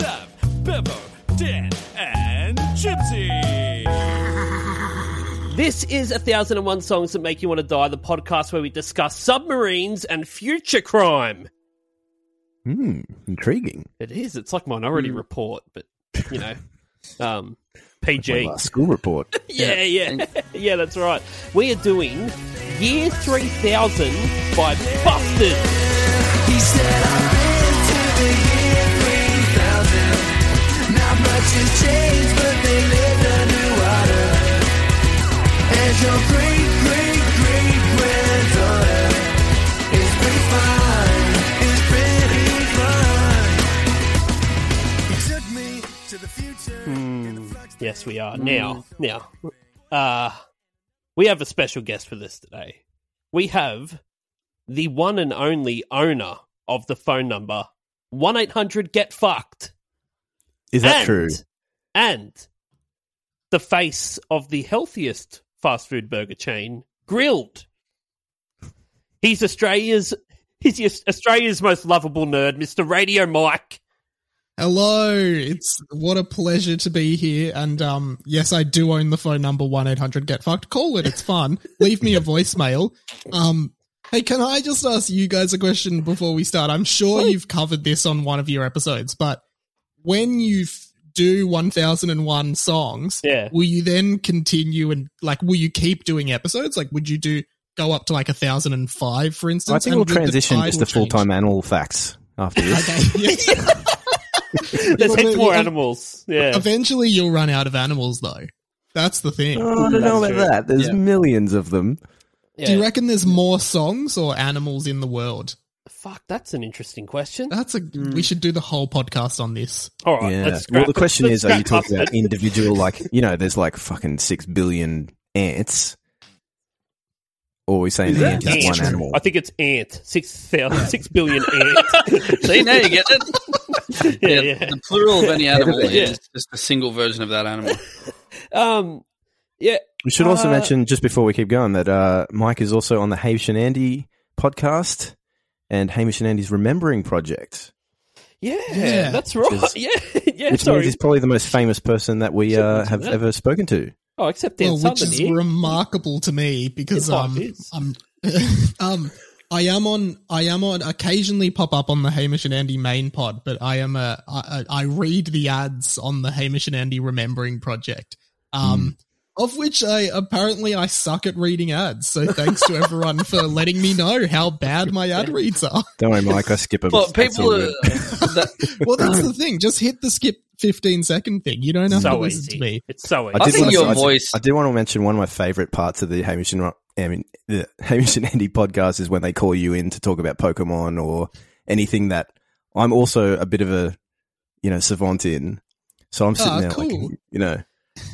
Zav, Bevo, Dan, and Gypsy. This is A Thousand and One Songs That Make You Want to Die, the podcast where we discuss submarines and future crime. Hmm, intriguing. It is. It's like Minority Report, but, you know, um, PG. My last school report. Yeah, yeah. Yeah, that's right. We are doing Year 3000 by Busted. He said, I've been to the Yes, we are. Now, now, uh, we have a special guest for this today. We have the one and only owner of the phone number 1 800 Get Fucked. Is that and, true? And the face of the healthiest fast food burger chain, Grill'd. He's Australia's he's Australia's most lovable nerd, Mr. Radio Mike. Hello, it's what a pleasure to be here. And um, yes, I do own the phone number one eight hundred get fucked. Call it; it's fun. Leave me a voicemail. Um, hey, can I just ask you guys a question before we start? I'm sure you've covered this on one of your episodes, but when you f- do one thousand and one songs, Yeah. will you then continue and like will you keep doing episodes? Like, would you do go up to like a thousand and five, for instance? I think we'll would the transition just to full time animal facts after this. Okay. yeah. There's Well, heaps more animals. Yeah. Eventually, you'll run out of animals, though. That's the thing. Oh, I don't know about that. There's Yeah. millions of them. Do you reckon there's more songs or animals in the world? Fuck, that's an interesting question. That's a. We should do the whole podcast on this. All right, yeah. let's well, the question let's is, are you talking about Busted. individual, like, you know, there's like fucking six billion ants? Or are we saying Is ant that is ant? one animal? I think it's ant. Six thousand, six billion ants. See, now you get it. yeah, yeah. The plural of any animal Yeah. is just a single version of that animal. Um, yeah. We should also Uh, mention, just before we keep going, that uh, Mike is also on the Hamish and Andy podcast and Hamish and Andy's Remembering Project, Yeah, Yeah. that's right. Which is- yeah, yeah. which sorry. means he's probably the most famous person that we uh, have that. ever spoken to. oh, except Dan Well, which is here. remarkable to me because um. I'm, um, I am on. I am on. Occasionally pop up on the Hamish and Andy main pod, but I am a. I, I I read the ads on the Hamish and Andy Remembering Project. Um. Of which I apparently I suck at reading ads, so thanks to everyone for letting me know how bad my ad reads are. Don't worry, Mike. I skip a. Well, that's people all are. that, Well, that's the thing. Just hit the skip 15 second thing. You don't have to listen easy. to me. It's so easy. I did think wanna- your I did- voice- I do want to mention one of my favorite parts of the Hamish and Ro- I mean the Hamish and Andy podcast is when they call you in to talk about Pokemon or anything that I'm also a bit of a you know savant in. So I'm sitting Ah, there like you know.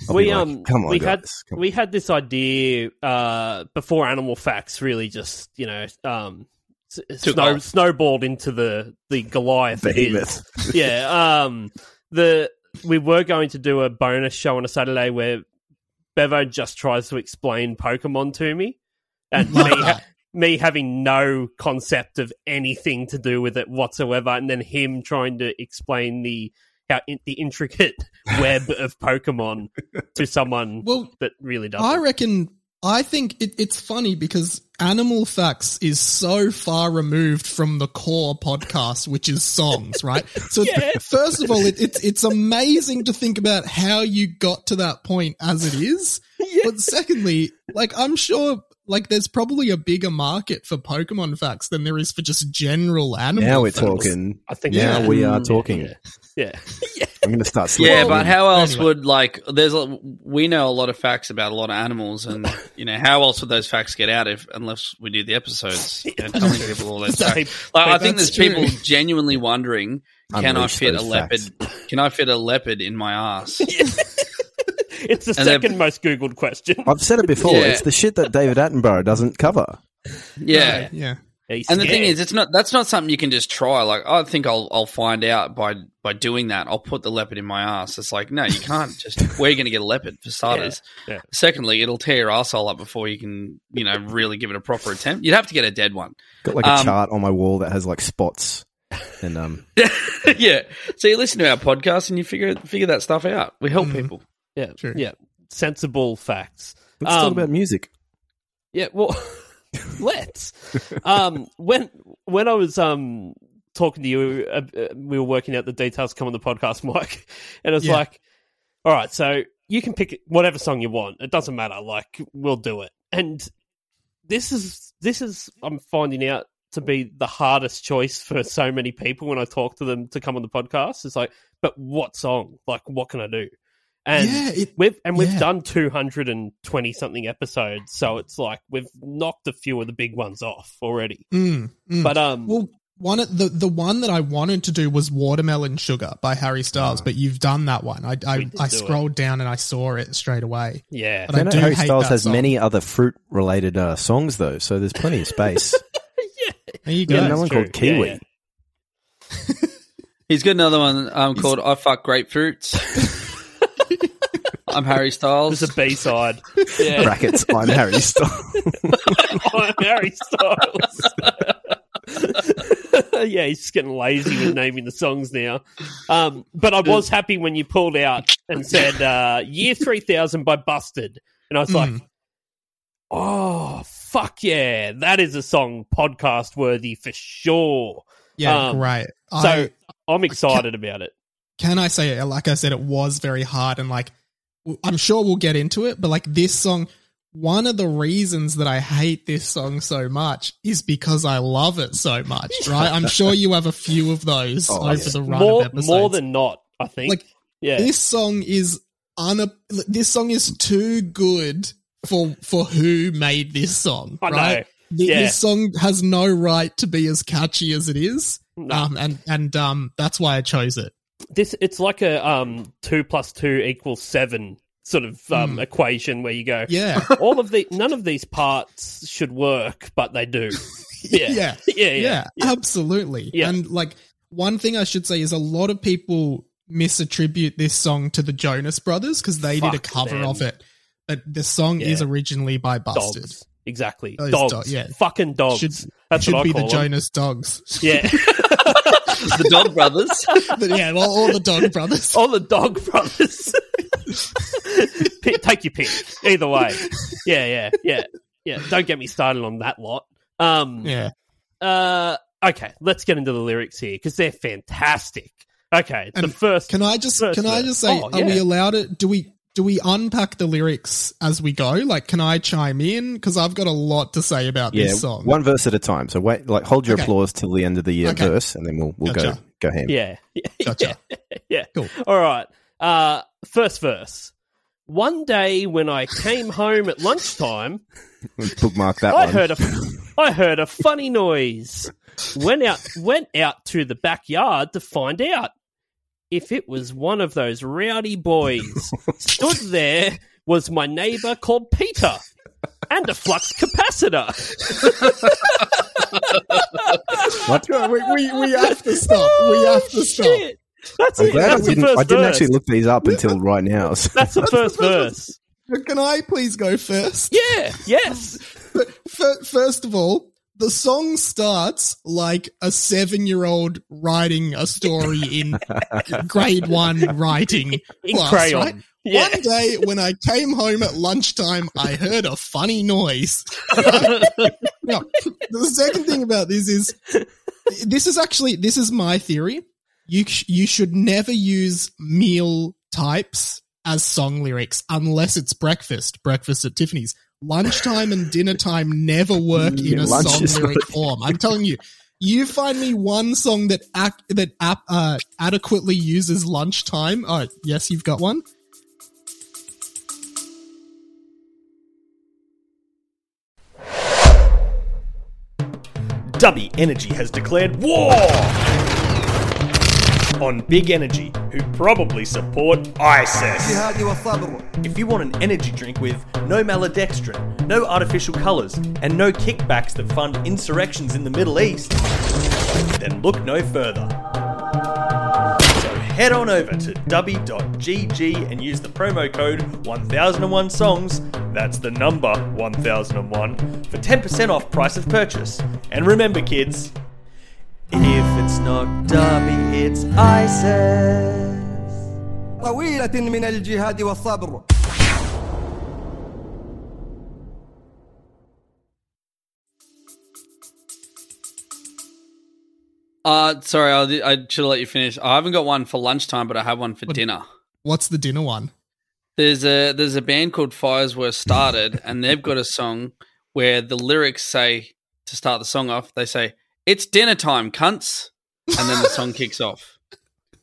I'll we like, um come on, we guys, had come on." we had this idea uh before Animal Facts really just you know um snow, snowballed into the the Goliath. Behemoth. yeah um the we were going to do a bonus show on a Saturday where Bevo just tries to explain Pokemon to me and me ha- me having no concept of anything to do with it whatsoever, and then him trying to explain the how in, the intricate web of Pokemon to someone Well, that really doesn't. I reckon. I think it, it's funny because Animal Facts is so far removed from the core podcast, which is songs, right? So, Yeah. first of all, it, it's it's amazing to think about how you got to that point as it is. But secondly, like I'm sure, like there's probably a bigger market for Pokemon facts than there is for just general animal. Now we're facts. talking. I think Now Yeah. we are talking. Yeah, yeah. I'm going to start. Yeah, sleeping. but how else Anyway. would like? There's a, we know a lot of facts about a lot of animals, and you know how else would those facts get out if unless we do the episodes and telling people all those They- facts? Like, I think That's there's people genuinely wondering, can I fit a those leopard? Can I fit a leopard in my ass? It's the And then- second most googled question. I've said it before. Yeah. It's the shit that David Attenborough doesn't cover. Yeah. yeah. He's And the thing is, it's not that's not something you can just try. Like, I think I'll I'll find out by by doing that. I'll put the leopard in my ass. It's like, no, you can't just. Where are you going to get a leopard for starters? yeah. Secondly, it'll tear your asshole up before you can, you know, really give it a proper attempt. You'd have to get a dead one. Got like a Um, chart on my wall that has like spots, and um, yeah. So you listen to our podcast and you figure figure that stuff out. We help Mhm. people. Yeah, True. yeah, sensible facts. let's talk Um, about music. Yeah, well, let's. Um, when when I was um talking to you, uh, uh, we were working out the details. to Come on the podcast, Mike, and it was Yeah. like, all right, so you can pick whatever song you want. It doesn't matter. Like we'll do it. And this is this is I'm finding out to be the hardest choice for so many people when I talk to them to come on the podcast. It's like, but what song? Like, what can I do? And yeah, it, We've and we've Yeah. done two hundred and twenty something episodes, so it's like we've knocked a few of the big ones off already. mm, mm. But um, well, one of the the one that I wanted to do was Watermelon Sugar by Harry Styles, but you've done that one. I I, I do it. scrolled down and I saw it straight away. yeah, But I I know do Harry Styles has song. many other fruit related uh, songs though, so there's plenty of space. yeah, There you go. Yeah, Yeah, no one true. called Kiwi. Yeah, yeah. He's got another one um, called "I Fuck Grapefruits." I'm Harry Styles. There's a B side. Yeah, Brackets. I'm Harry Styles. I'm Harry Styles. yeah, he's just getting lazy with naming the songs now. Um, but I was happy when you pulled out and said uh, "Year 3000" by Busted, and I was like, Mm. "Oh, fuck yeah, that is a song podcast worthy for sure." Yeah, Um, great. So I, I'm excited about it. can I say, like I said, it was very hard, and like w- I'm sure we'll get into it, but like this song, one of the reasons that I hate this song so much is because I love it so much, right? I'm sure you have a few of those Oh, over yeah. the run More, of episodes. more than not, I think. like yeah, this song is un. This song is too good for for who made this song, I right? know. Th- Yeah. This song has no right to be as catchy as it is, No. um, and and um, that's why I chose it. This it's like a um two plus two equals seven sort of um Hmm. equation where you go Yeah, all of the none of these parts should work but they do yeah yeah, yeah yeah, yeah, absolutely. Yeah. And like one thing I should say is a lot of people misattribute this song to the Jonas Brothers because they did a cover them. of it, but the song is originally by Busted. dogs exactly Those dogs do- yeah. fucking dogs Should that's should what be I the them. Jonas Dogs. yeah the Dog Brothers. But yeah, well, all the Dog Brothers. all the dog brothers Pick- take your pick either way yeah yeah yeah yeah don't get me started on that lot um Yeah. Uh, okay, let's get into the lyrics here because they're fantastic. Okay, the And first. Can I just First can I verse. just say Oh, are we allowed it? do we do we unpack the lyrics as we go? Like can I chime in because I've got a lot to say about Yeah, this song. one verse at a time. So wait, like hold your Okay. applause till the end of the uh, Okay. verse, and then we'll we'll Gotcha. go go ham. yeah, Gotcha. yeah, yeah. Cool. All right. Uh, first verse. One day when I came home at lunchtime, Bookmark that I one. heard a, I heard a funny noise. Went out, went out to the backyard to find out if it was one of those rowdy boys. Stood there was my neighbour called Peter, and a flux capacitor. What? we, we, we have to stop. We have to stop. Shit. That's I'm it. glad I That's the didn't. first I didn't verse. actually look these up until right now. So. That's the first verse. Can I please go first? Yeah. Yes. Fir- First of all, the song starts like a seven year old writing a story in grade one writing In class, crayon. right? Yeah. One day when I came home at lunchtime, I heard a funny noise. now, the second thing about this is this is actually this is my theory. You sh- you should never use meal types as song lyrics unless it's breakfast, breakfast at Tiffany's. Lunchtime and dinner time never work in Yeah, a song lyric what- form. I'm telling you. You find me one song that ac- that ap- uh, adequately uses lunchtime. Oh, yes, you've got one. Dubby Energy has declared war on Big Energy, who probably support ISIS. If you want an energy drink with no maltodextrin, no artificial colours, and no kickbacks that fund insurrections in the Middle East, then look no further. So head on over to dubby.gg and use the promo code 1001songs, that's the number 1001, for 10% off price of purchase. And remember, kids, if it's not Dubby, it's ISIS. طويلة من الجهاد والصبر. Uh, sorry, I, I should have let you finish. I haven't got one for lunchtime, but I have one for what, dinner. What's the dinner one? There's a there's a band called Fires Were Started, and they've got a song where the lyrics say to start the song off, they say "It's dinner time, cunts," and then the song kicks off.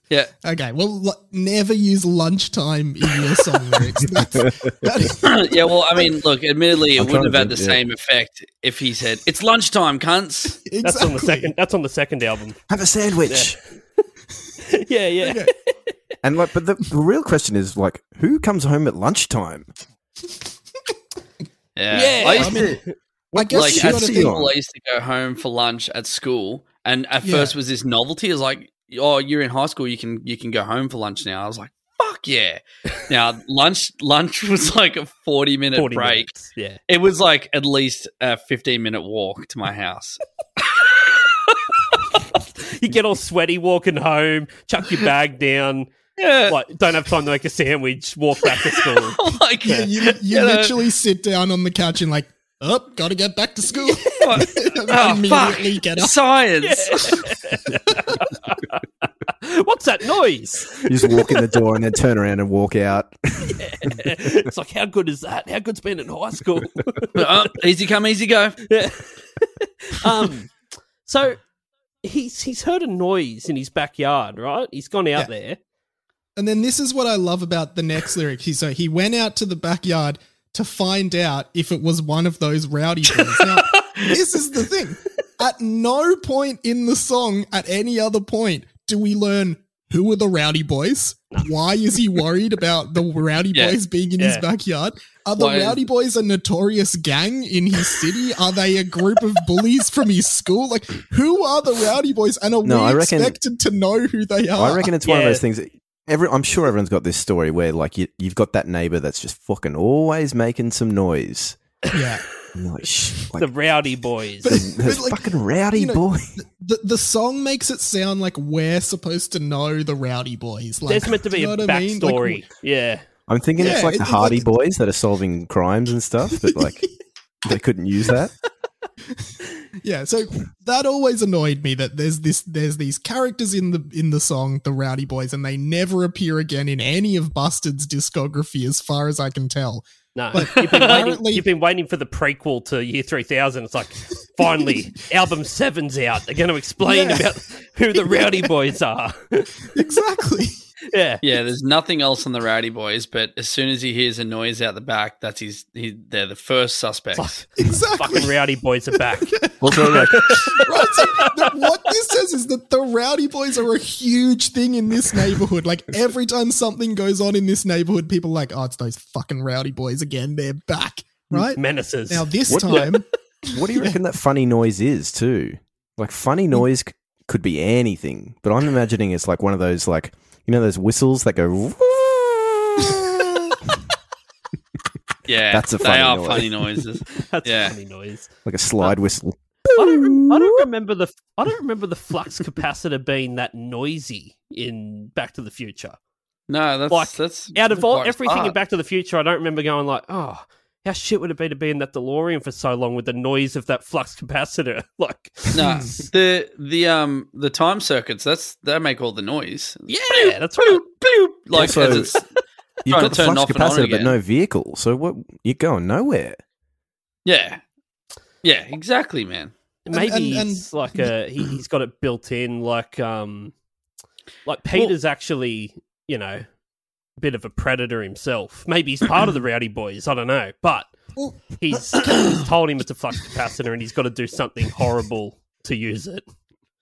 Yeah, Okay, well, l- never use lunchtime in your song lyrics. That's, that is, yeah. Well, I mean, look, admittedly, it I'm wouldn't have had to the think, same effect if he said "It's lunchtime, cunts." Exactly. That's on the second. That's on the second album. Have a sandwich. yeah, yeah. Okay. And like, but the, the real question is like, who comes home at lunchtime? Yeah, Yeah, I used I mean, to. I guess like you at gotta shit's think- he school. I used to go home for lunch at school, and at Yeah. first was this novelty. It was like, oh, you're in high school, you can you can go home for lunch now. I was like, fuck yeah! Now lunch lunch was like a forty minute 40 break. minutes. Yeah. It was like at least a fifteen minute walk to my house. You get all sweaty walking home, chuck your bag down, yeah, like don't have time to make a sandwich, walk back to school. like Yeah, you, you Yeah. literally sit down on the couch and like, oh, gotta get back to school. oh, Immediately fuck. get up. science. What's that noise? You just walk in the door and then turn around and walk out. it's like, how good is that? How good's been in high school? Oh, easy come, easy go. Yeah. um, so he's he's heard a noise in his backyard, right? He's gone out Yeah. there. And then this is what I love about the next lyric. He so he went out to the backyard to find out if it was one of those rowdy boys. Now, this is the thing. At no point in the song, at any other point, do we learn who are the rowdy boys? Why is he worried about the rowdy Yeah. boys being in his backyard? Are the Why is- rowdy boys a notorious gang in his city? Are they a group of bullies from his school? Like, who are the rowdy boys? And are No, we I reckon- expected to know who they are? I reckon it's one of those things. that Every, I'm sure everyone's got this story where like you, you've got that neighbor that's just fucking always making some noise. Yeah. Like, Shh, like the rowdy boys. But- those like, fucking rowdy you know, boy. the the song makes it sound like we're supposed to know the rowdy boys. Like, There's meant to be you a know what I mean? Like, backstory. yeah. I'm thinking it's Yeah, like the Hardy like- Boys that are solving crimes and stuff, but like they couldn't use that. yeah, so that always annoyed me that there's this there's these characters in the in the song, the Rowdy Boys, and they never appear again in any of Busted's discography, as far as I can tell. No, But you've been waiting. You've been waiting for the prequel to Year Three Thousand. It's like finally, album seven's out. They're going to explain Yeah. about who the Rowdy Boys are. Exactly. Yeah, Yeah, there's nothing else on the Rowdy Boys, but as soon as he hears a noise out the back, that's his. He, they're the first suspects. exactly. fucking Rowdy Boys are back. Also, like, right, so the, what this says is that the rowdy boys are a huge thing in this neighborhood. Like every time something goes on in this neighborhood, people are like, oh, it's those fucking rowdy boys again. They're back. Right? Menaces. Now this What- time, what do you reckon that funny noise is too? Like funny mm. noise c- could be anything, but I'm imagining it's like one of those like you know those whistles that go. Yeah, That's a they funny are noise. funny noises. That's yeah. a funny noise. like a slide whistle. I don't, I don't remember the I don't remember the flux capacitor being that noisy in Back to the Future. No, that's Like, that's Out of all quite everything in. Back to the Future, I don't remember going like, oh, how shit would it be to be in that DeLorean for so long with the noise of that flux capacitor? Like, No, the the um the time circuits. That's they make all the noise. yeah, that's right. Like Also, as it's You've got to the turn flux off and on capacitor, but no vehicle. So what? You're going nowhere. yeah, yeah, exactly, man. maybe and- and- it's like a he, he's got it built in, like um, like Peter's actually, you know, a bit of a predator himself. Maybe he's part of the Rowdy Boys. I don't know, but he's, he's told him it's a flux capacitor, and he's got to do something horrible to use it.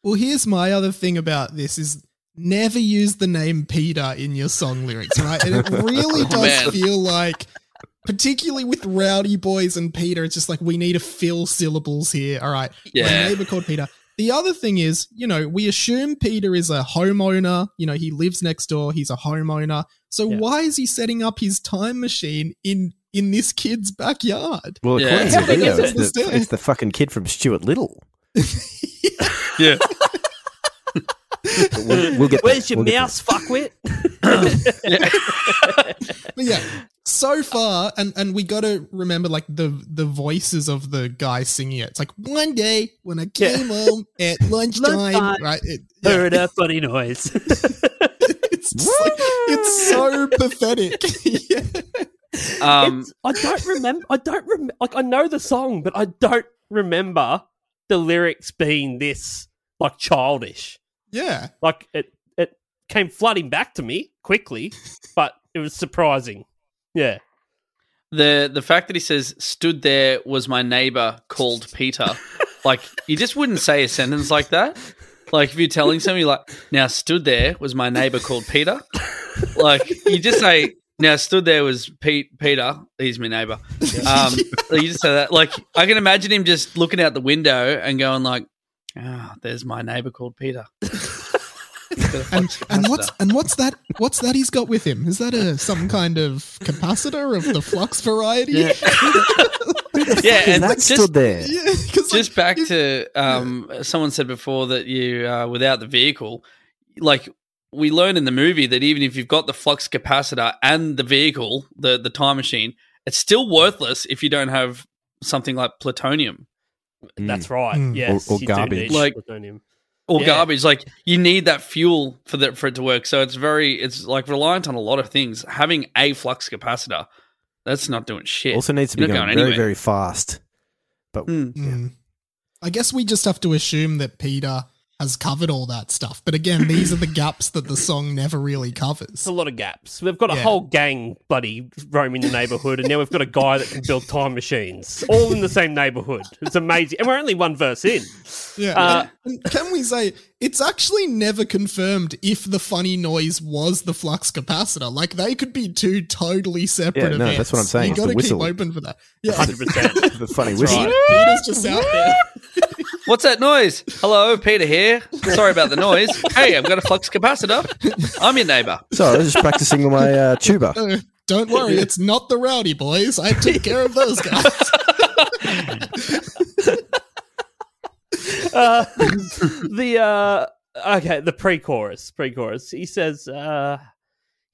Well, here's my other thing about this is never use the name Peter in your song lyrics, right? And it really does man. feel like, particularly with Rowdy Boys and Peter, it's just like we need to fill syllables here. All right. Yeah. My Yeah. neighbor called Peter. The other thing is, you know, we assume Peter is a homeowner. You know, he lives next door. He's a homeowner. So Yeah. why is he setting up his time machine in in this kid's backyard? Well, Yeah. according How to big Leo, it's the, it's the fucking kid from Stuart Little. Yeah. We'll, we'll get Where's there. your We'll mouse, fuckwit? But yeah, so far, and and we got to remember like the the voices of the guy singing it. It's like one day when I Yeah. came home at lunchtime, Lunchtime. right? It, yeah, Heard a funny noise. it's like, it's so pathetic. yeah. Um, It's- I don't remember. I don't remember. Like I know the song, but I don't remember the lyrics being this like childish. yeah, Like it, it came flooding back to me quickly, but it was surprising. Yeah, the the fact that he says stood there was my neighbor called Peter. like you just wouldn't say a sentence like that. Like if you're telling somebody like now stood there was my neighbor called Peter. Like you just say now stood there was Pete Peter. He's my neighbor. Um, you just say that. Like I can imagine him just looking out the window and going like, "Ah, there's my neighbor called Peter." and and what's and what's that? What's that he's got with him? Is that a some kind of capacitor of the flux variety? yeah, Is and that's just stood there? Yeah, 'cause, like, just back to um, someone said before that you uh, without the vehicle, like we learn in the movie that even if you've got the flux capacitor and the vehicle, the the time machine, it's still worthless if you don't have something like plutonium that's right. Mm. Yes, Or- or garbage. Like- plutonium. Or Yeah. garbage. Like you need that fuel for that for it to work. So it's very it's like reliant on a lot of things. Having a flux capacitor, that's not doing shit. Also needs to You're be going going very, anywhere. very fast. But Mm. Mm. I guess we just have to assume that Peter has covered all that stuff. But again, these are the gaps that the song never really It's covers. a lot of gaps. We've got a Yeah. whole gang buddy roaming the neighborhood, and now we've got a guy that can build time machines, all in the same neighborhood. It's amazing, and we're only one verse in. Yeah. Uh, can we say it's actually never confirmed if the funny noise was the flux capacitor? Like they could be two totally separate Yeah, no, events. that's what I'm saying. You It's got to keep open for that. Yeah. Hundred percent. the funny whistle. right. Peter's just out there. What's that noise? Hello, Peter here. Sorry about the noise. Hey, I've got a flux capacitor. I'm your neighbor. Sorry, I was just practicing my uh, tuba. Uh, don't worry, it's not the rowdy boys. I took care of those guys. uh, the uh, okay, the pre-chorus, pre-chorus. He says, uh,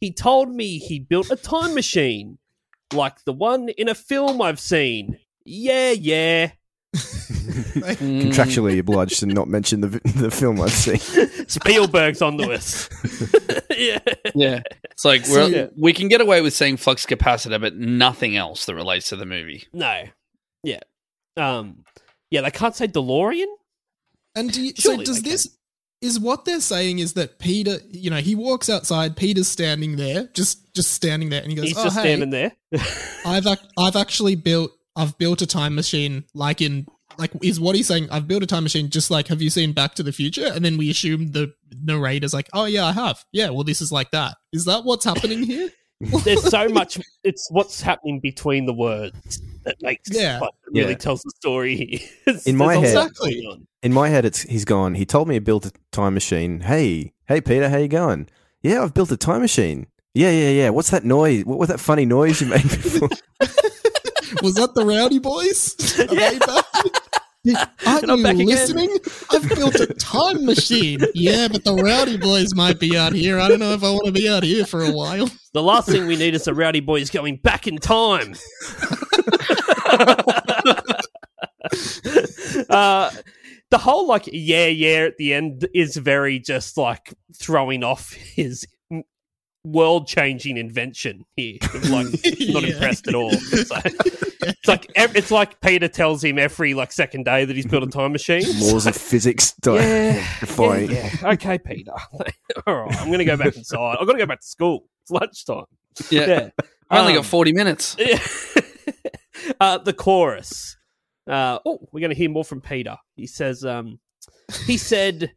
"He told me he built a time machine, like the one in a film I've seen. Yeah, yeah. Contractually obliged to not mention the the film I've seen. Spielberg's on the list. yeah, Yeah, it's like So- we're, Yeah. we can get away with saying flux capacitor, but nothing else that relates to the movie. no, yeah, um, yeah. They can't say DeLorean. And do you, so does they this is what they're saying is that Peter, you know, he walks outside, Peter's standing there, just just standing there, and he goes, He's "Oh, just hey, standing there. I've ac- I've actually built I've built a time machine like in like is what he's saying. I've built a time machine just like have you seen Back to the Future? And then we assume the narrator's like, oh yeah, I have. Yeah, well this is like that. Is that what's happening here? There's so much. It's what's happening between the words that makes Yeah. what really Yeah. tells the story. It's- In my head- lot going on. In my head, it's he's gone. He told me he built a time machine. Hey, hey, Peter, how you going? Yeah, I've built a time machine. Yeah, yeah, yeah. What's that noise? What was that funny noise you made before? Was that the Rowdy Boys? Are they back? Aren't I'm you back again. listening? I've built a time machine. Yeah, but the Rowdy Boys might be out here. I don't know if I want to be out here for a while. The last thing we need is the rowdy boys going back in time. uh, the whole like yeah yeah at the end is very just like throwing off his world changing invention here. I'm like not Yeah. impressed at all. So, it's like it's like Peter tells him every like second day that he's built a time machine. Laws of physics. di- Yeah, defying. yeah, yeah. Okay, Peter. All right, I'm going to go back inside. I've got to go back to school. It's lunchtime. Yeah. Yeah. I only Um, got 40 minutes. Yeah. uh, the chorus. Uh, oh, we're going to hear more from Peter. He says, um, he said,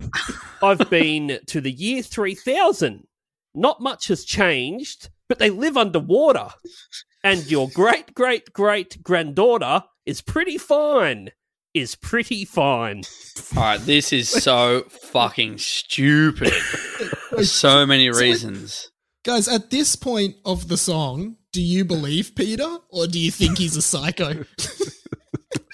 I've been to the year 3000. Not much has changed, but they live underwater. And your great, great, great granddaughter is pretty fine. Is pretty fine. All right, this is so fucking stupid. For so many reasons. Guys, at this point of the song, do you believe Peter or do you think he's a psycho?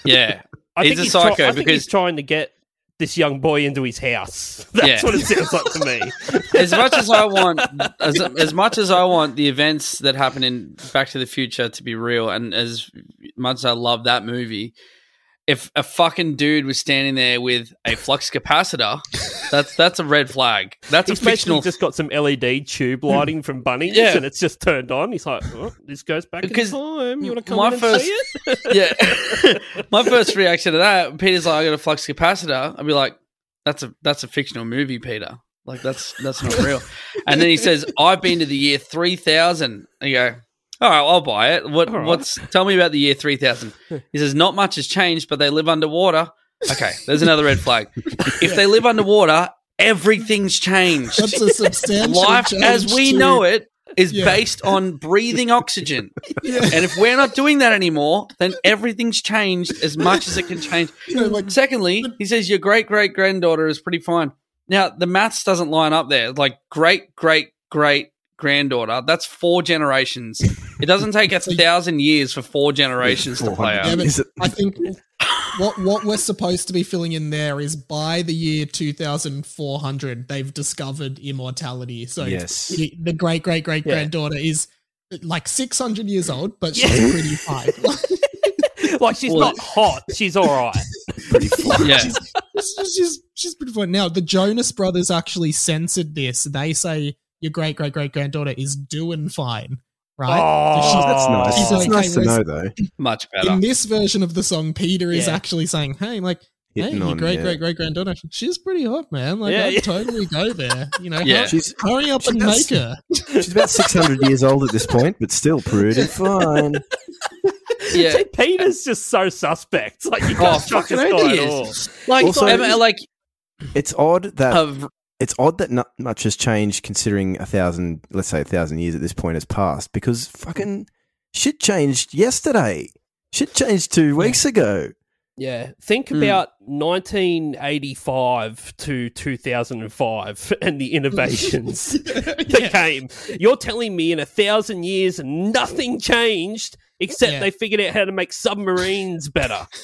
Yeah. I He's think a he's, try- psycho I think because- he's trying to get this young boy into his house. That's Yeah. what it sounds like to me. As much as I want, as, as much as I want the events that happen in Back to the Future to be real, and as much as I love that movie, if a fucking dude was standing there with a flux capacitor, that's that's a red flag. That's He's a fictional. just got some LED tube hmm. lighting from Bunnings Yeah. and it's just turned on. He's like, oh, this goes back Because in time. You want to come my in and first- see it? yeah. My first reaction to that, Peter's like, I got a flux capacitor. I'd be like, that's a that's a fictional movie, Peter. Like that's that's not real. And then he says, I've been to the year three thousand. And you go, all right, I'll buy it. What All right. what's tell me about the year three thousand? He says, not much has changed, but they live underwater. Okay, there's another red flag. If they live underwater, everything's changed. That's a substantial Life as we know it is Yeah. based on breathing oxygen. Yeah. And if we're not doing that anymore, then everything's changed as much as it can change. You know, like, Secondly, he says your great great granddaughter is pretty fine. Now, the maths doesn't line up there. Like great great great granddaughter, that's four generations. It doesn't take a thousand years for four generations to play yeah, out. but Is it- I think what what we're supposed to be filling in there is by the year 2400 they've discovered immortality. So Yes. the, the great great great granddaughter is like 600 years old, but she's Yeah. pretty fine. like, she's Well- not hot. She's all right. Pretty fun. Yeah. she's, she's, she's, she's pretty fine. Now, the Jonas brothers actually censored this. They say your great great great granddaughter is doing fine, right? Oh, That's nice. She's That's okay, nice to know, though. Much better. in this version of the song, Peter is actually saying, "Hey, like, hey, your on, great yeah. great great granddaughter, she's pretty hot, man. Like, Yeah, I'd yeah. totally go there. You know, Yeah. hur- She's hurry up she and does- make her. she's about six hundred years old at this point, but still pretty fine. yeah. See, Peter's just so suspect. Like, you Oh, can't trust fucking this guy at all. Like, Also- Emma, like, It's odd that of it's odd that not much has changed considering a thousand, let's say a thousand years at this point has passed because fucking shit changed yesterday. Shit changed two weeks ago. Yeah, think Hmm. about 1985 to 2005 and the innovations that came. You're telling me in a thousand years nothing changed except Yeah. they figured out how to make submarines better.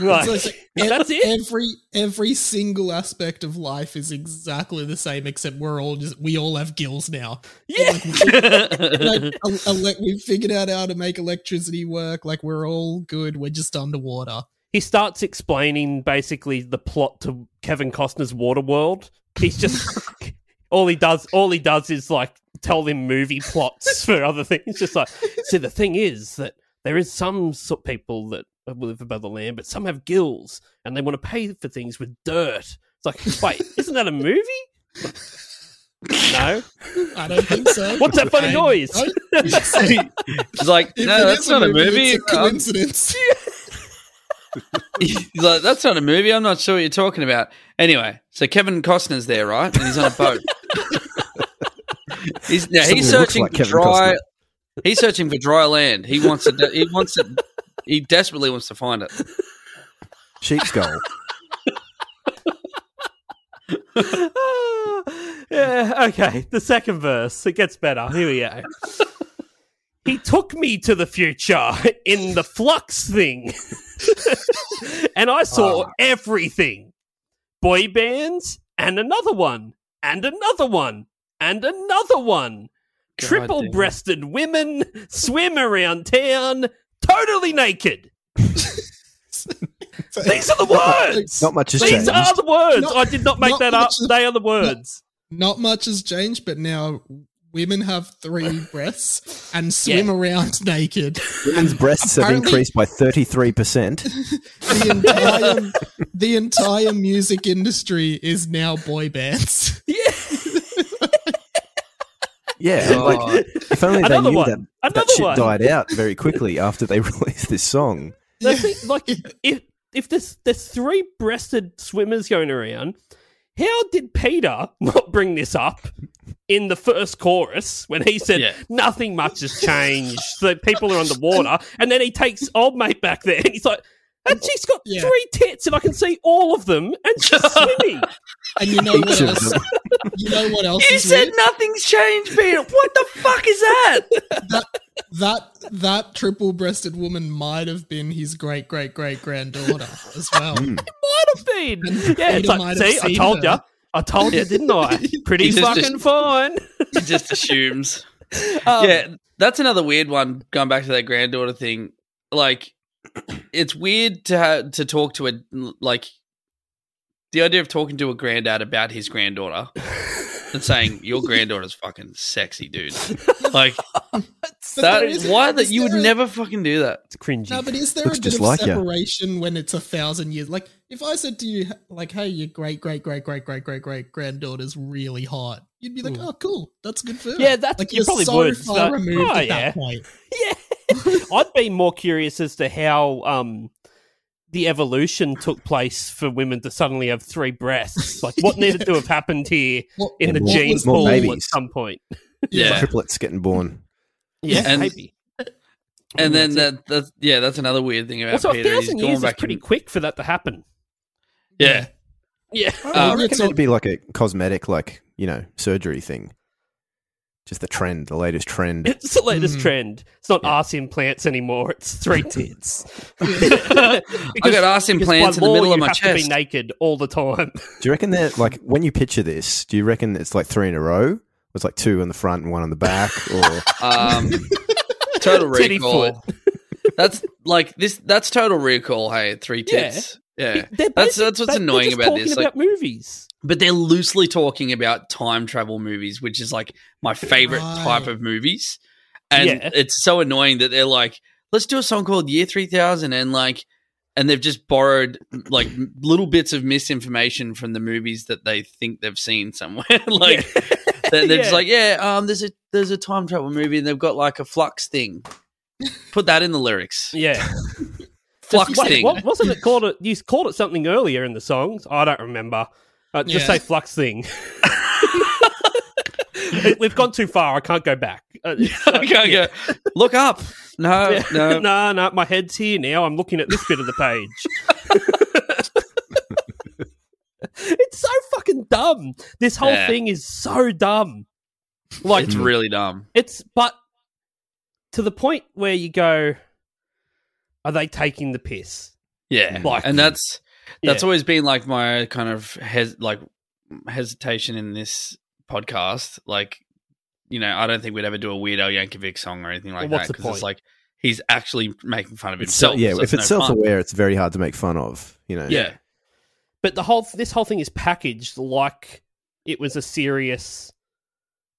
Like, like, that's it. Every every single aspect of life is exactly the same, except we're all just we all have gills now. Yeah. Like, ele- ele- we've figured out how to make electricity work. Like we're all good. We're just underwater. he starts explaining basically the plot to Kevin Costner's Waterworld. He's just all he does. All he does is like tell them movie plots for other things. Just like, see, the thing is that there is some sort of people that live above the land, but some have gills and they want to pay for things with dirt. It's like, wait, isn't that a movie? No. I don't think so. What's that funny I noise? don't- He's like, If no, it that's is not a movie. It's a Um, coincidence. He's like, that's not a movie. I'm not sure what you're talking about. Anyway, so Kevin Costner's there, right? And he's on a boat. He's now, he's searching like for Kevin dry. Costner. He's searching for dry land. He wants to. He wants to. He desperately wants to find it. Sheep's skull. yeah, okay. The second verse. It gets better. Here we go. he took me to the future in the flux thing. and I saw Ah. everything. Boy bands and another one. And another one. And another one. God Triple breasted women swim around town totally naked. These are the words. Not much has changed. These changed. are the words. Not- I did not make not that up. much They are the words. Not much has changed, but now women have three breasts and swim around naked. Women's breasts have increased by 33%. The entire the entire music industry is now boy bands. Yeah, Oh. like if only they Another knew one. that Another that shit one. died out very quickly after they released this song. The thing, like, if if there's there's three breasted swimmers going around, how did Peter not bring this up in the first chorus when he said Yeah. nothing much has changed? So people are underwater, and then he takes old mate back there, and he's like. And she's got Yeah. three tits, and I can see all of them, and she's swimming. And you know what else? them. You know what else You is said weird? nothing's changed, Peter. What the fuck is that? that that that triple breasted woman might have been his great great great granddaughter as well. Hmm. Might have been. Yeah, it's like, might have see, I told her. you. I told you, didn't I? Pretty fucking just- fine. He just assumes. Um, yeah, that's another weird one. Going back to that granddaughter thing, like it's weird to ha- to talk to a like the idea of talking to a granddad about his granddaughter and saying your granddaughter's fucking sexy, dude. Like But that. Why that is you would a- never fucking do that? It's cringy. No, but is there Looks a bit just of like ya. separation when it's a thousand years? Like, if I said to you, like, "Hey, your great great great great great great great granddaughter's really hot," you'd be like, hmm. "Oh, cool, that's good for her." Yeah, that's- like you you're probably so would. far So- removed oh, at yeah. that point. Yeah. I'd be more curious as to how um, the evolution took place for women to suddenly have three breasts. Like, what needed to have happened here What, in the And more- gene was- more pool at some point? Yeah. Triplets getting born. Yeah, And- maybe. And then That's it. that, that's yeah, that's another weird thing about Also, a Peter. He's thousand going years is pretty and- quick for that to happen. Yeah, Yeah. I Uh, reckon it's it'd be like a cosmetic, like, you know, surgery thing. Just the trend, the latest trend. It's the latest Mm. trend. It's not arse implants anymore. It's three tits. I got arse implants in the middle of my you have to chest. be naked all the time. Do you reckon that, like, when you picture this, do you reckon it's like three in a row? It's like two on the front and one on the back? Or Um, total Titty recall. that's like this. That's total recall. Hey, three Yeah. tits. Yeah, They're that's basic- that's what's they- annoying just about talking this. About Like, movies. but they're loosely talking about time travel movies, which is like my favorite Right. type of movies. And Yeah. it's so annoying that they're like, let's do a song called Year 3000 and like and they've just borrowed like little bits of misinformation from the movies that they think they've seen somewhere. like they're, they're just like, yeah, um there's a there's a time travel movie and they've got like a flux thing. Put that in the lyrics. Yeah. Flux Just- thing. What, wasn't it called? A, you called it something earlier in the songs. I don't remember. Uh, just Yeah. say flux thing. We've gone too far. I can't go back. Uh, I can't go. Look up. No, yeah. no. no, no. My head's here now. I'm looking at this bit of the page. it's so fucking dumb. This whole Yeah. thing is so dumb. Like It's really dumb. It's but to the point where you go, are they taking the piss? Yeah, Like- and that's that's Yeah. always been like my kind of hes- like hesitation in this podcast. Like, you know, I don't think we'd ever do a Weird Al Yankovic song or anything like Well, that because it's like he's actually making fun of It's so- himself. yeah, so if it's no self-aware, it's very hard to make fun of. You know, yeah, But the whole this whole thing is packaged like it was a serious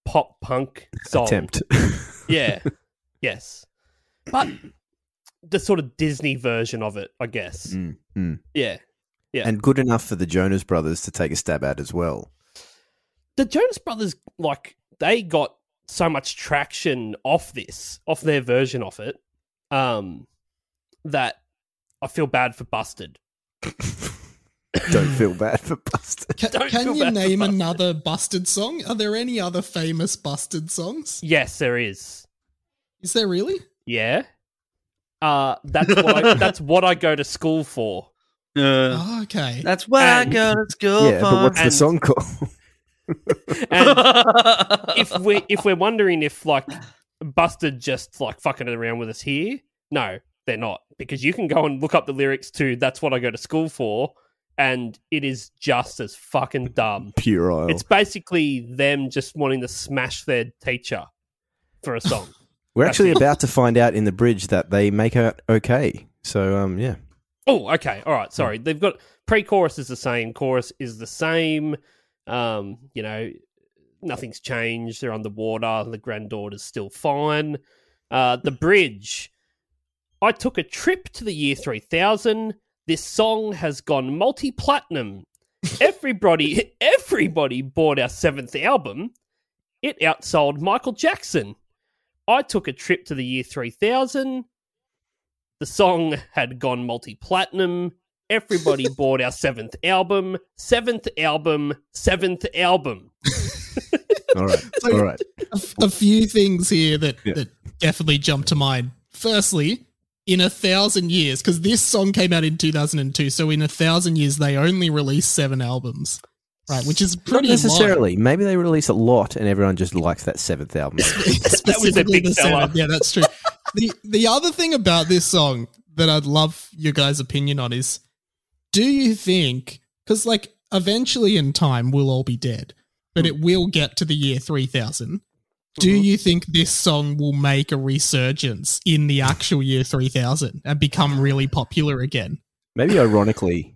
pop punk song. attempt. Yeah. yes. But the sort of Disney version of it, I guess. Mm, mm. Yeah. Yeah. And good enough for the Jonas Brothers to take a stab at as well. the Jonas Brothers, like, they got so much traction off this, off their version of it, um, that I feel bad for Busted. Don't feel bad for Busted. Can, can you name Busted. another busted song? Are there any other famous busted songs? Yes, there is. Is there really? Yeah. Uh, that's what I, that's what I go to school for. Uh, Oh, okay. that's what I go to school Yeah, but what's the song called? And for. if we if we're wondering if like Busted just like fucking around with us here, no, they're not because you can go and look up the lyrics to "That's What I Go to School For," and it is just as fucking dumb. Pure oil. It's basically them just wanting to smash their teacher for a song. We're actually about to find out in the bridge that they make out okay. So, um, yeah. oh, okay, all right. Sorry, they've got pre-chorus is the same, chorus is the same. Um, you know, nothing's changed. They're underwater. The granddaughter's still fine. Uh, the bridge. I took a trip to the year 3000. This song has gone multi platinum. Everybody, everybody bought our seventh album. It outsold Michael Jackson. I took a trip to the year 3000. The song had gone multi platinum. Everybody bought our seventh album. Seventh album. Seventh album. All right. So- All right. a, f- a few things here that, Yeah. that definitely jump to mind. Firstly, in a thousand years, because this song came out in 2002, so in a thousand years, they only released seven albums, right? Which is pretty low. necessarily. Maybe they release a lot and everyone just likes that seventh album. Specifically big the seller. Yeah, that's true. the The other thing about this song that I'd love your guys' opinion on is, do you think? Because like eventually in time we'll all be dead, but it will get to the year 3000. Do mm-hmm. you think this song will make a resurgence in the actual year 3000 and become really popular again? Maybe ironically,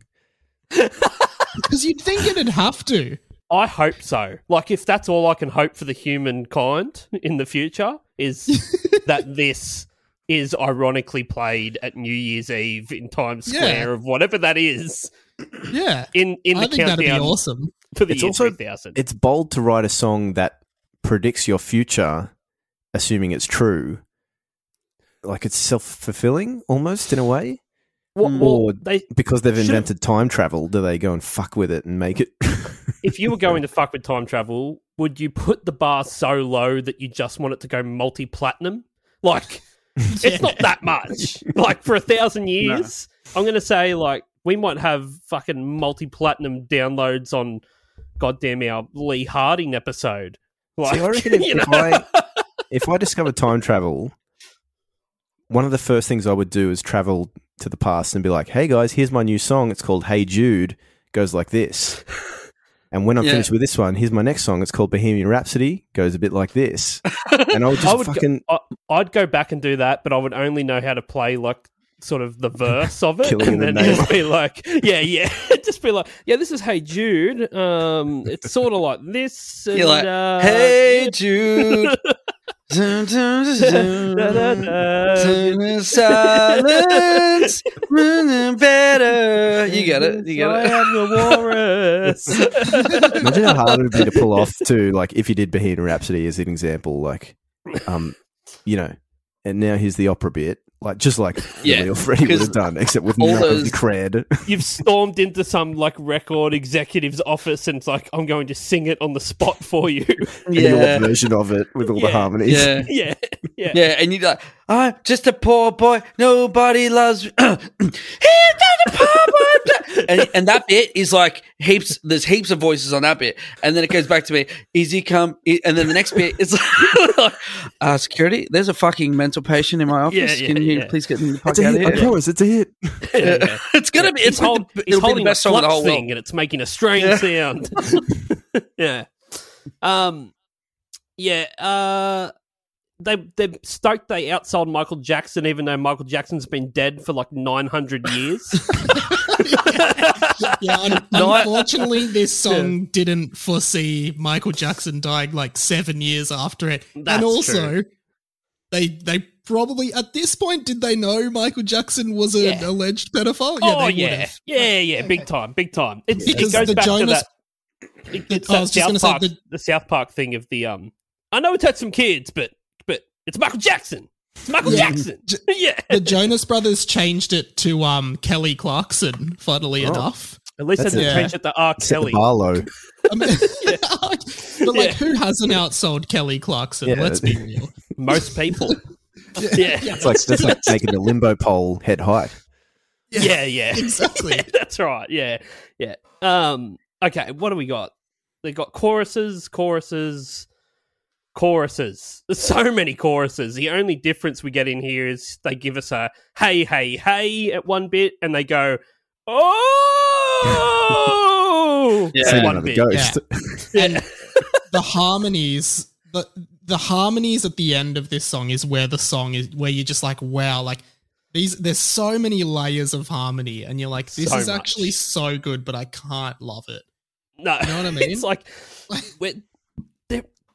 Because you'd think it'd have to. I hope so. Like, if that's all I can hope for the humankind in the future, is that this is ironically played at New Year's Eve in Times Yeah. Square of whatever that is Yeah. in in the I think that'd be awesome. to the It's year also- 3000. it's bold to write a song that predicts your future, assuming it's true. Like it's self fulfilling almost in a way. Mm. well, Or they, because they've invented time travel, do they go and fuck with it and make it? if you were going to fuck with time travel, would you put the bar so low that you just want it to go multi platinum? Like, it's not that much. Like for a thousand years, I'm going to say like we might have fucking multi platinum downloads on goddamn our Lee Harding episode. Like, See, I reckon if, you know? if I if I discovered time travel, one of the first things I would do is travel to the past and be like, "Hey guys, here's my new song. It's called Hey Jude. Goes like this." And when I'm Yeah. finished with this one, here's my next song. It's called Bohemian Rhapsody. Goes a bit like this. And I would just I would go- fucking I, I'd go back and do that, but I would only know how to play like sort of the verse of it, Killing and in the then just be like, yeah, yeah, just be like, yeah, this is Hey Jude. Um, it's sort of like this. And, You're like, uh, hey Jude. silence, better. You get it. You get it. am the walrus. imagine how hard it would be to pull off to like if you did Bohemian Rhapsody as an example, like um, you know, and now here's the opera bit. Like just like Yeah, Lily or Freddie would 'cause have done, except with all none of the cred. You've stormed into some like record executive's office, and it's like, I'm going to sing it on the spot for you. Your Yeah. version of it with all the harmonies. Yeah. yeah, yeah. Yeah, and you're like, I'm just a poor boy, nobody loves me. He's just a poor boy. and, and that bit is like heaps, there's heaps of voices on that bit. And then it goes back to me, easy come. e- And then the next bit is like, uh, security, there's a fucking mental patient in my office. Yeah, yeah, Can you yeah. please get the fuck out of hit. I here? promise, it's a hit. Yeah, yeah. It's gonna be, it's, he's, hold, the, he's it'll be holding the best a song of the whole thing world. and it's making a strange Yeah. sound. yeah. Um yeah, uh they they're stoked they outsold Michael Jackson even though Michael Jackson's been dead for like nine hundred years. Yeah, un- unfortunately, this song didn't foresee Michael Jackson dying like seven years after it, That's and also true. they they probably at this point did they know Michael Jackson was an Yeah. alleged pedophile? oh they yeah. would've. Yeah, yeah, big time, big time. It's, it goes the back Jonas- to that it- it's I that was just South gonna say Park, the- the South Park thing of the um I know it's had some kids, but but it's Michael Jackson. It's Michael Yeah. Jackson. Yeah. The Jonas Brothers changed it to um Kelly Clarkson. Funnily Oh. enough, At least they That's didn't it. change it to R. Set Kelly. bar low. I mean, but like, Yeah. who hasn't outsold Kelly Clarkson? Yeah. Let's be real. Most people. yeah. It's like that's like making the limbo pole head height. Yeah, yeah. exactly. That's right. Yeah. Yeah. Um okay, what do we got? They got choruses, choruses, choruses. There's so many choruses. The only difference we get in here is they give us a hey, hey, hey at one bit and they go, Oh Yeah. at one of the bit. ghost. and the harmonies the the harmonies at the end of this song is where the song is where you're just like wow like these there's so many layers of harmony and you're like this So is much. actually so good but i can't love it No, You know what I mean? It's like we're, they're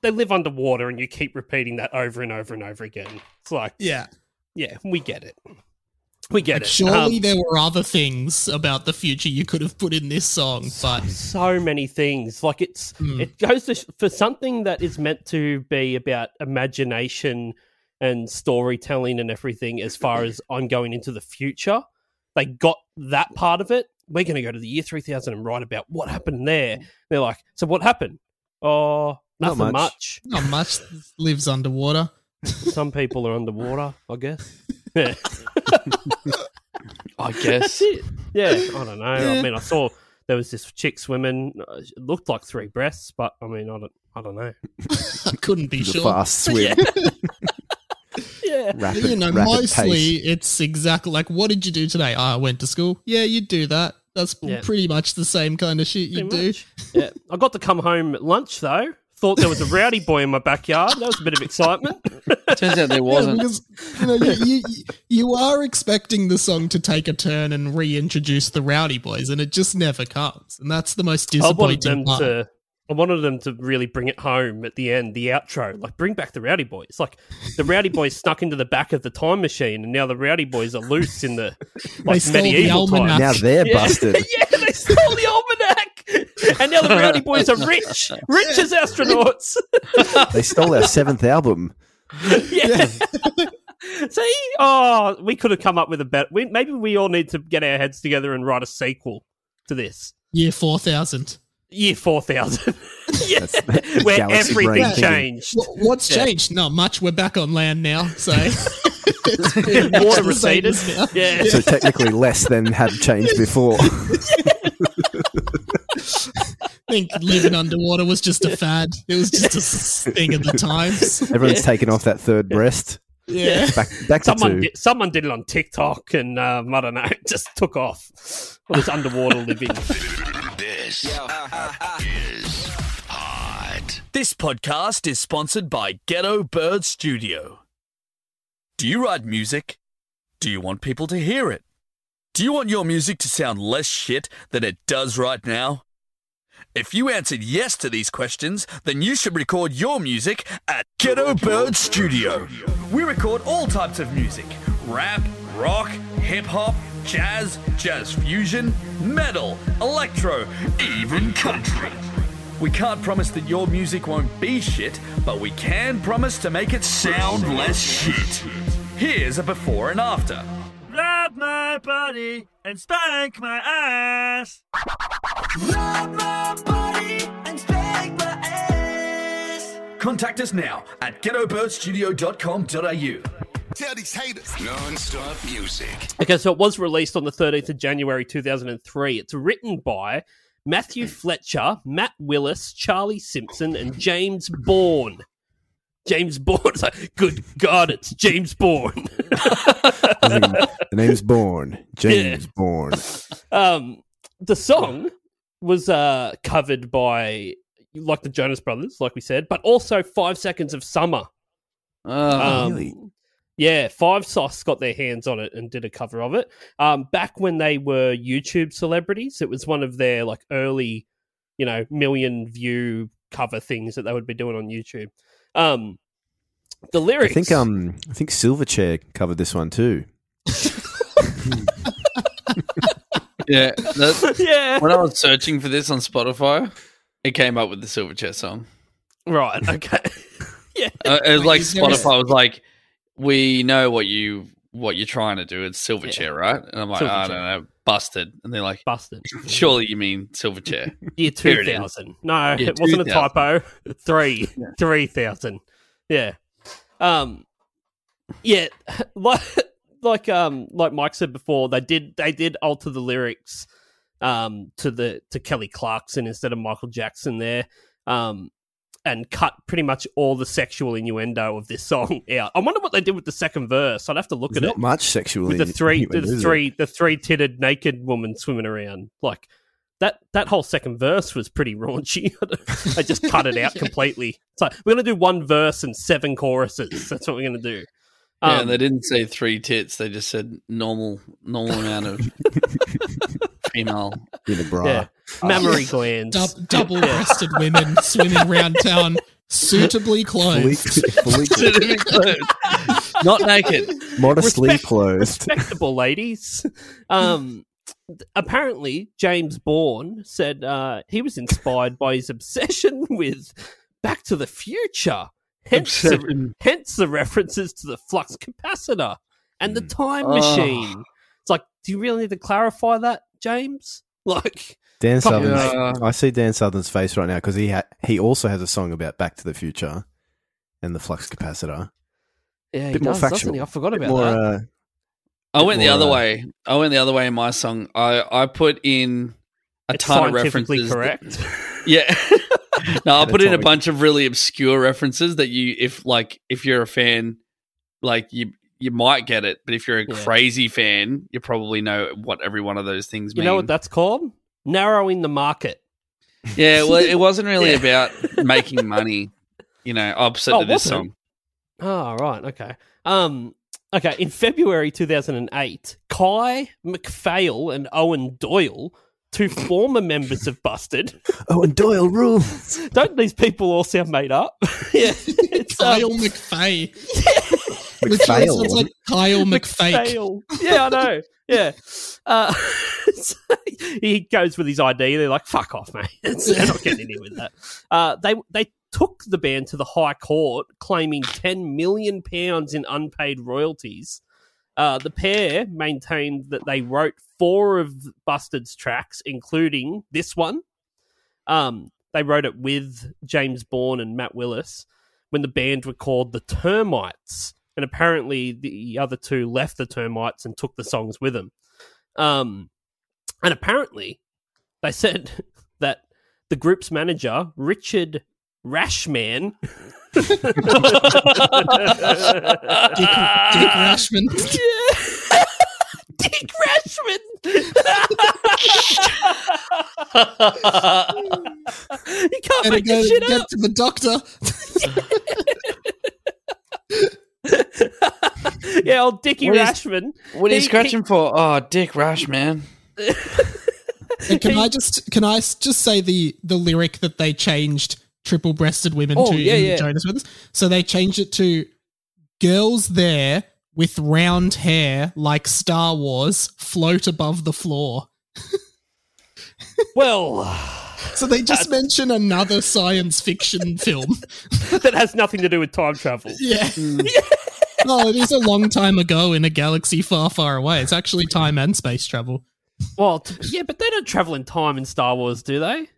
they live underwater, and you keep repeating that over and over and over again. It's like, Yeah. yeah, we get it. We get Like, it. surely Um, there were other things about the future you could have put in this song, but so many things. Like it's Mm. it goes to sh- for something that is meant to be about imagination and storytelling and everything. As far as I'm going into the future, they got that part of it. We're going to go to the year 3000 and write about what happened there. They're like, so what happened? Oh, Not much. much. not much lives underwater. Some people are underwater, I guess. Yeah. I guess. It. Yeah, I don't know. Yeah. I mean, I saw there was this chick swimming. uh, It looked like three breasts, but I mean, I don't, I don't know. I couldn't be The sure. fast swim, Yeah, rapid, you know, rapid mostly pace. it's exactly like, what did you do today? Oh, I went to school. Yeah, you do that. That's Yeah. pretty much the same kind of shit you pretty do. much. Yeah, I got to come home at lunch though. Thought there was a rowdy boy in my backyard. That was a bit of excitement. Turns out there wasn't. because you know you, you you are expecting the song to take a turn and reintroduce the Rowdy Boys, and it just never comes, and that's the most I wanted disappointing them part. to. I wanted them to really bring it home at the end, the outro. Like, bring back the Rowdy Boys. Like, the Rowdy Boys snuck into the back of the time machine, and now the Rowdy Boys are loose in the like stole the medieval almanac. times. Now they're busted. yeah, they stole the almanac, and now the Rowdy Boys are rich, rich as astronauts. They stole our seventh album. yeah. See, oh, we could have come up with a better. We, maybe we all need to get our heads together and write a sequel to this. Year four thousand. Year four thousand, yeah, That's- that's where galaxy everything brain thinking. changed. What's Yeah. changed? Not much. We're back on land now, so It's pretty much Water receded. Yeah, So technically less than had changed before. I think living underwater was just a fad. It was just a thing of the times. Everyone's taken off that third breast. Yeah. Back back to someone two. did, someone did it on TikTok, and um, I don't know, it just took off. All this underwater living. This is hot. This podcast is sponsored by Ghetto Bird Studio. Do you write music? Do you want people to hear it? Do you want your music to sound less shit than it does right now? If you answered yes to these questions, then you should record your music at Ghetto Bird Studio. We record all types of music rap, rock, hip hop, jazz, jazz fusion, metal, electro, even country. We can't promise that your music won't be shit, but we can promise to make it sound less shit. Here's a before and after. Grab my body and spank my ass. Contact us now at ghettobirdstudio.com.au. Tell these haters. Non-stop music. Okay, so it was released on the 13th of January 2003. It's written by Matthew Fletcher, Matt Willis, Charlie Simpson, and James Bourne. James Bourne. It's like, good God, it's James Bourne. the name's Bourne. James Bourne. um, the song was uh, covered by, like the Jonas Brothers, like we said, but also Five Seconds of Summer. Oh, Um, really? Yeah, Five Sauce got their hands on it and did a cover of it. Um, back when they were YouTube celebrities, it was one of their like early, you know, million view cover things that they would be doing on YouTube. Um, the lyrics. I think um I think Silverchair covered this one too. yeah. Yeah, when I was searching for this on Spotify, it came up with the Silverchair song. right, okay, yeah, Uh, it was like Is there a- Spotify was like, "We know what you what you're trying to do. It's Silverchair, right?" And I'm like, "I don't know, busted." And they're like, busted. "Surely you mean Silverchair?" Year two thousand. No, Yeah, it wasn't a typo. Three, three thousand. Yeah. Um. Yeah, like like um like Mike said before, they did they did alter the lyrics um to the to Kelly Clarkson instead of Michael Jackson there. Um. And cut pretty much all the sexual innuendo of this song out. I wonder what they did with the second verse. I'd have to look There's at not it Not much sexual with the three innuendo, the three the three titted naked woman swimming around like that that whole second verse was pretty raunchy i just cut it out completely it's like we're gonna do one verse and seven choruses that's what we're gonna do yeah, Um, and they didn't say three tits; they just said normal normal amount of female. in a bra. yeah mammary glands Dub- double-breasted women swimming around town suitably Fully, clothed. Not naked. modestly Respect- clothed. respectable ladies. Um, apparently, James Bourne said uh, he was inspired by his obsession with Back to the Future. Hence the, hence the references to the flux capacitor and the time Oh. machine. It's like, do you really need to clarify that, James? Like, Dan Southern, on, Southern's, mate. I see Dan Southern's face right now because he ha- he also has a song about Back to the Future and the flux capacitor. yeah, he Bit more does, doesn't factual. he? I forgot about more, that. uh, I went the More, other uh, way. I went the other way in my song. I, I put in a it's ton of scientifically references. that- correct. yeah. no, I'll put in a bunch of really obscure references that you, if like, if you're a fan, like you, you might get it, but if you're a Yeah. crazy fan, you probably know what every one of those things mean. you mean. know what that's called? Narrowing the market. yeah, well, it wasn't really Yeah. about making money. You know, opposite Oh, to this song. Oh, right. Okay. Um, okay. In February 2008, Ki McPhail and Owen Doyle, two former members of Busted. oh, and Doyle rules. Don't these people all sound made up? yeah. It's, um, Kyle McFay. Literally McPhail. sounds like Kyle McFake. McPhail. Yeah, I know. Yeah. Uh, so he goes with his ID. They're like, "Fuck off, mate." They're not getting any with that. Uh, they they took the band to the High Court, claiming ten million pounds in unpaid royalties. Uh, the pair maintained that they wrote four of Busted's tracks, including this one. Um, they wrote it with James Bourne and Matt Willis when the band were called the Termites. And apparently the other two left the Termites and took the songs with them. Um, and apparently they said that the group's manager, Richard Rashman, Dick, Dick Rashman. Dick Rashman. you can't Better make go this shit get up. to the doctor. yeah, old Dickie What is- Rashman. What are you He- scratching for? Oh, Dick Rash, man. And can I just can I s- just say the the lyric that they changed triple breasted women Oh, to yeah, yeah. Jonas Brothers? So they changed it to girls there with round hair like Star Wars float above the floor. Well, So they just mention another science fiction film. that has nothing to do with time travel. Hmm. Yeah. Oh, it is a long time ago in a galaxy far, far away. It's actually time and space travel. Well, t- yeah, but they don't travel in time in Star Wars, do they?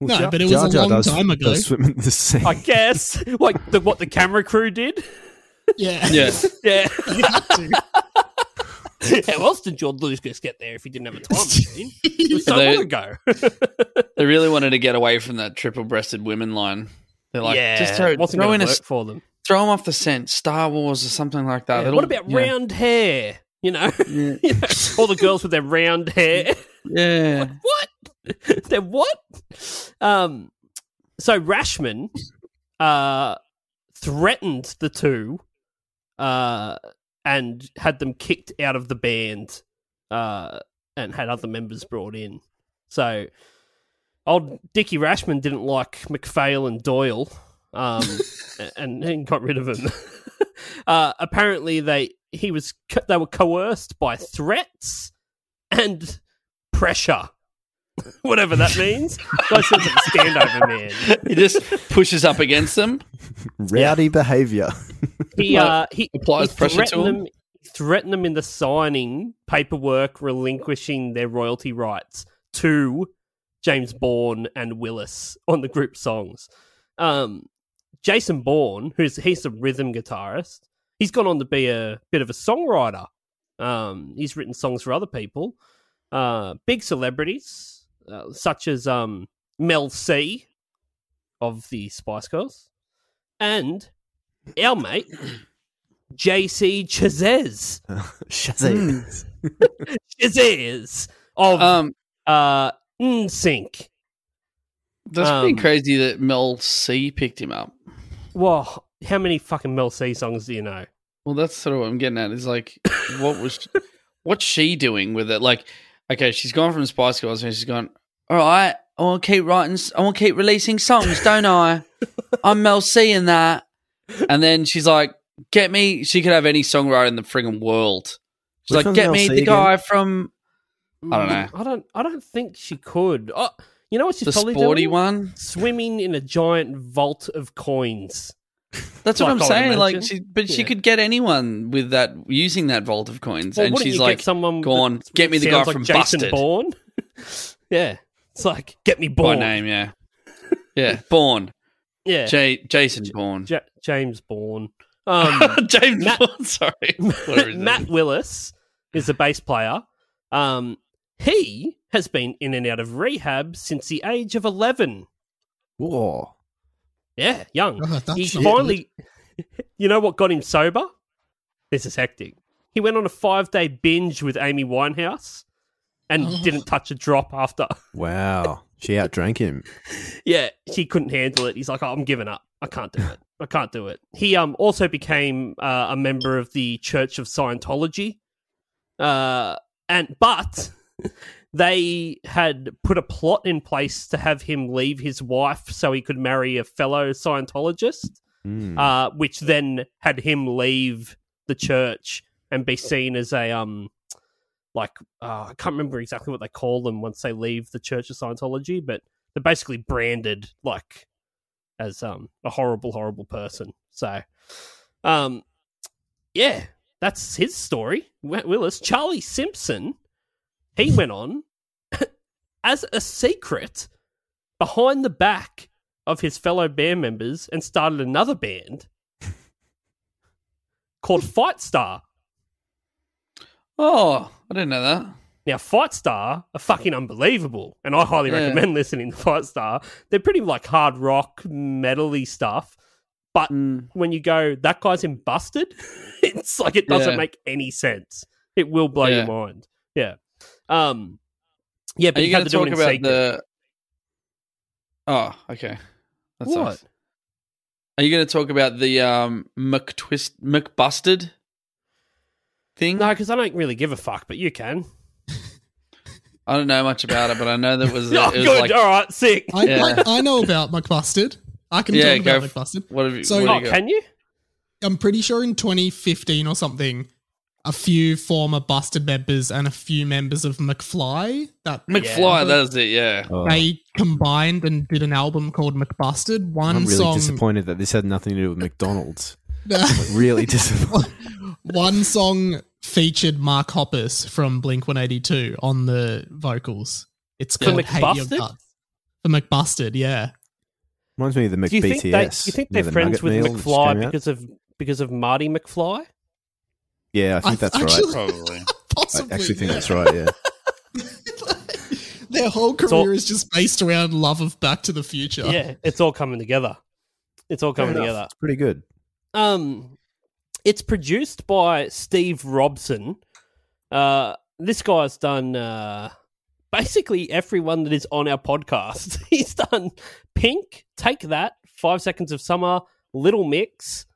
No, Jar- but it was Jar a long does- time ago. does swim in the sea. I guess, like the, what the camera crew did. Yeah. Yeah. Yeah. You had to. How else did George Lucas get there if he didn't have a time machine? It was so They- long ago. They really wanted to get away from that triple-breasted women line. They're like, yeah, just throw, wasn't throw going in to a, work for them. throw them off the scent, Star Wars or something like that. Yeah, What about you know, round hair? You know, You know, all the girls with their round hair. Yeah. what? They're what? Um, so Rashman uh, threatened the two uh, and had them kicked out of the band uh, and had other members brought in. So old Dickie Rashman didn't like McPhail and Doyle um, and, and got rid of him. uh, apparently, they he was they were coerced by threats and pressure, whatever that means. Guy sounds like a standover man. He just pushes up against them. Rowdy behavior. He uh he applies he pressure to threatened him? them. Threatened them into signing paperwork relinquishing their royalty rights to James Bourne and Willis on the group songs. Um, Jason Bourne, who's he's a rhythm guitarist, he's gone on to be a bit of a songwriter. Um, he's written songs for other people, uh, big celebrities uh, such as um, Mel C of the Spice Girls, and our mate JC Chasez, Shazam. Chasez of Um, uh, NSYNC. that's pretty Um, crazy that Mel C picked him up. Well, how many fucking Mel C songs do you know? Well, that's sort of what I'm getting at. Is like, what was, what's she doing with it? Like, okay, she's gone from Spice Girls and she's gone. All right, I want to keep writing. I want to keep releasing songs, don't I? I'm Mel C in that. And then she's like, "Get me." She could have any songwriter in the friggin' world. She's Which like, "Get Mel me C the again? guy from I don't know. Mm, I don't. I don't think she could. Oh, you know what she's the probably sporty doing? one." Swimming in a giant vault of coins. That's Like, what I'm I would saying. Like, she, but she could get anyone with that using that vault of coins, Well, and she's you like, get someone "Go on, get me the guy sounds from like Jason Busted." Bourne. yeah, it's like get me by Bourne. name, yeah, yeah, born. Yeah, J- Jason Bourne, Ja- James Bourne. Um, James Matt- Bourne. Sorry, Whatever his name Matt. Willis is a bass player. Um, he has been in and out of rehab since the age of eleven. Whoa. Yeah, young. Oh, he not finally, you know what got him sober? This is hectic. He went on a five day binge with Amy Winehouse and Oh. didn't touch a drop after. Wow. She outdrank him. yeah, she couldn't handle it. He's like, oh, I'm giving up. I can't do it. I can't do it. He um also became uh, a member of the Church of Scientology, uh, and but they had put a plot in place to have him leave his wife so he could marry a fellow Scientologist, Mm. uh, which then had him leave the church and be seen as a um like uh, I can't remember exactly what they call them once they leave the Church of Scientology, but they're basically branded like as um a horrible, horrible person. So, um, yeah, that's his story. Willis Charlie Simpson, he went on as a secret behind the back of his fellow band members and started another band called Fightstar. Oh, I didn't know that. Now, Fightstar are fucking unbelievable, and I highly Yeah. recommend listening to Fightstar. They're pretty like hard rock, metally stuff. But Mm. when you go, that guy's in Busted, it's like it doesn't Yeah. make any sense. It will blow Yeah. your mind. Yeah. Um. Yeah, but Are you had to to do it talk about secret. the? Oh, okay. That's What? nice. Are you going to talk about the um McTwist McBusted thing? No, because I don't really give a fuck, but you can. I don't know much about it, but I know that was, oh, it was good. like All right, sick. I, Yeah. I, I know about McBusted. I can Yeah, talk about f- McBusted. what have you? So- what do Oh, you got? can you? I'm pretty sure in 2015 or something, a few former Busted members and a few members of McFly that McFly, that's it. Yeah. Oh, they combined and did an album called McBusted. One I'm really song, disappointed that this had nothing to do with McDonald's. really disappointed. one song featured Mark Hoppus from Blink 182 on the vocals. It's For called Hate Your McBusted? Guts. For McBusted, yeah. Reminds me of the McBTS. Do you think they, you think they're the friends with McFly came out? because of because of Marty McFly? Yeah, I think I that's actually- right. Probably. I Possibly. actually think yeah. that's right. Yeah. Their whole all- career is just based around love of Back to the Future. Yeah, it's all coming together. It's all coming together. It's pretty good. Um, it's produced by Steve Robson. Uh, this guy's done uh, basically everyone that is on our podcast. He's done Pink, Take That, Five Seconds of Summer, Little Mix,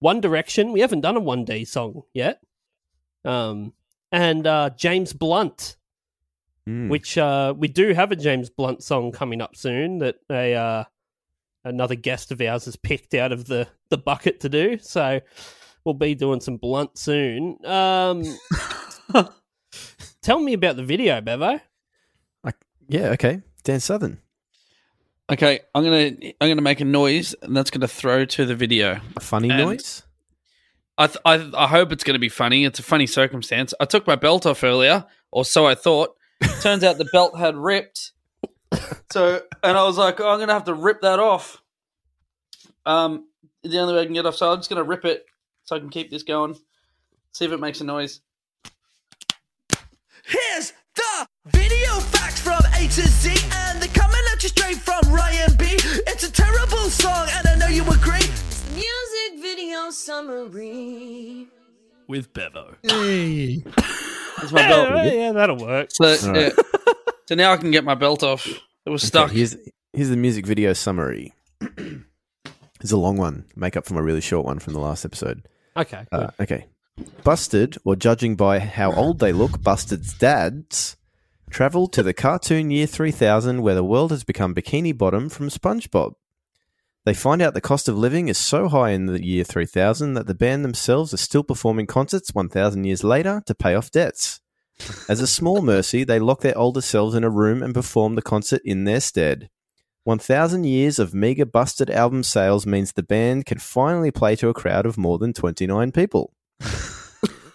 One Direction. We haven't done a One D song yet. Um, and uh, James Blunt, Mm. which uh, we do have a James Blunt song coming up soon that a uh, another guest of ours has picked out of the the bucket to do. So we'll be doing some Blunt soon. Um, tell me about the video, Bevo. Yeah. Okay. Dan Southern. Okay, I'm gonna I'm gonna make a noise, and that's gonna throw to the video. A funny And- noise. I, th- I I hope it's going to be funny. It's a funny circumstance. I took my belt off earlier, or so I thought. Turns out the belt had ripped. So, and I was like, oh, I'm going to have to rip that off. Um, the only way I can get off. So I'm just going to rip it so I can keep this going. See if it makes a noise. Here's the video facts from A to Z, and they're coming at you straight from Ryan B. It's a terrible song, and I know you agree. Music video summary. With Bevo. Hey. That's my belt. Yeah, yeah, that'll work. So, All right. yeah. so now I can get my belt off. It was stuck. Okay, here's here's the music video summary. it's a long one. Make up for my really short one from the last episode. Okay. Uh, okay. Busted, or judging by how old they look, Busted's dads travel to the cartoon year 3000 where the world has become bikini bottom from SpongeBob. They find out the cost of living is so high in the year 3000 that the band themselves are still performing concerts 1000 years later to pay off debts. As a small mercy, they lock their older selves in a room and perform the concert in their stead. 1000 years of meager busted album sales means the band can finally play to a crowd of more than 29 people.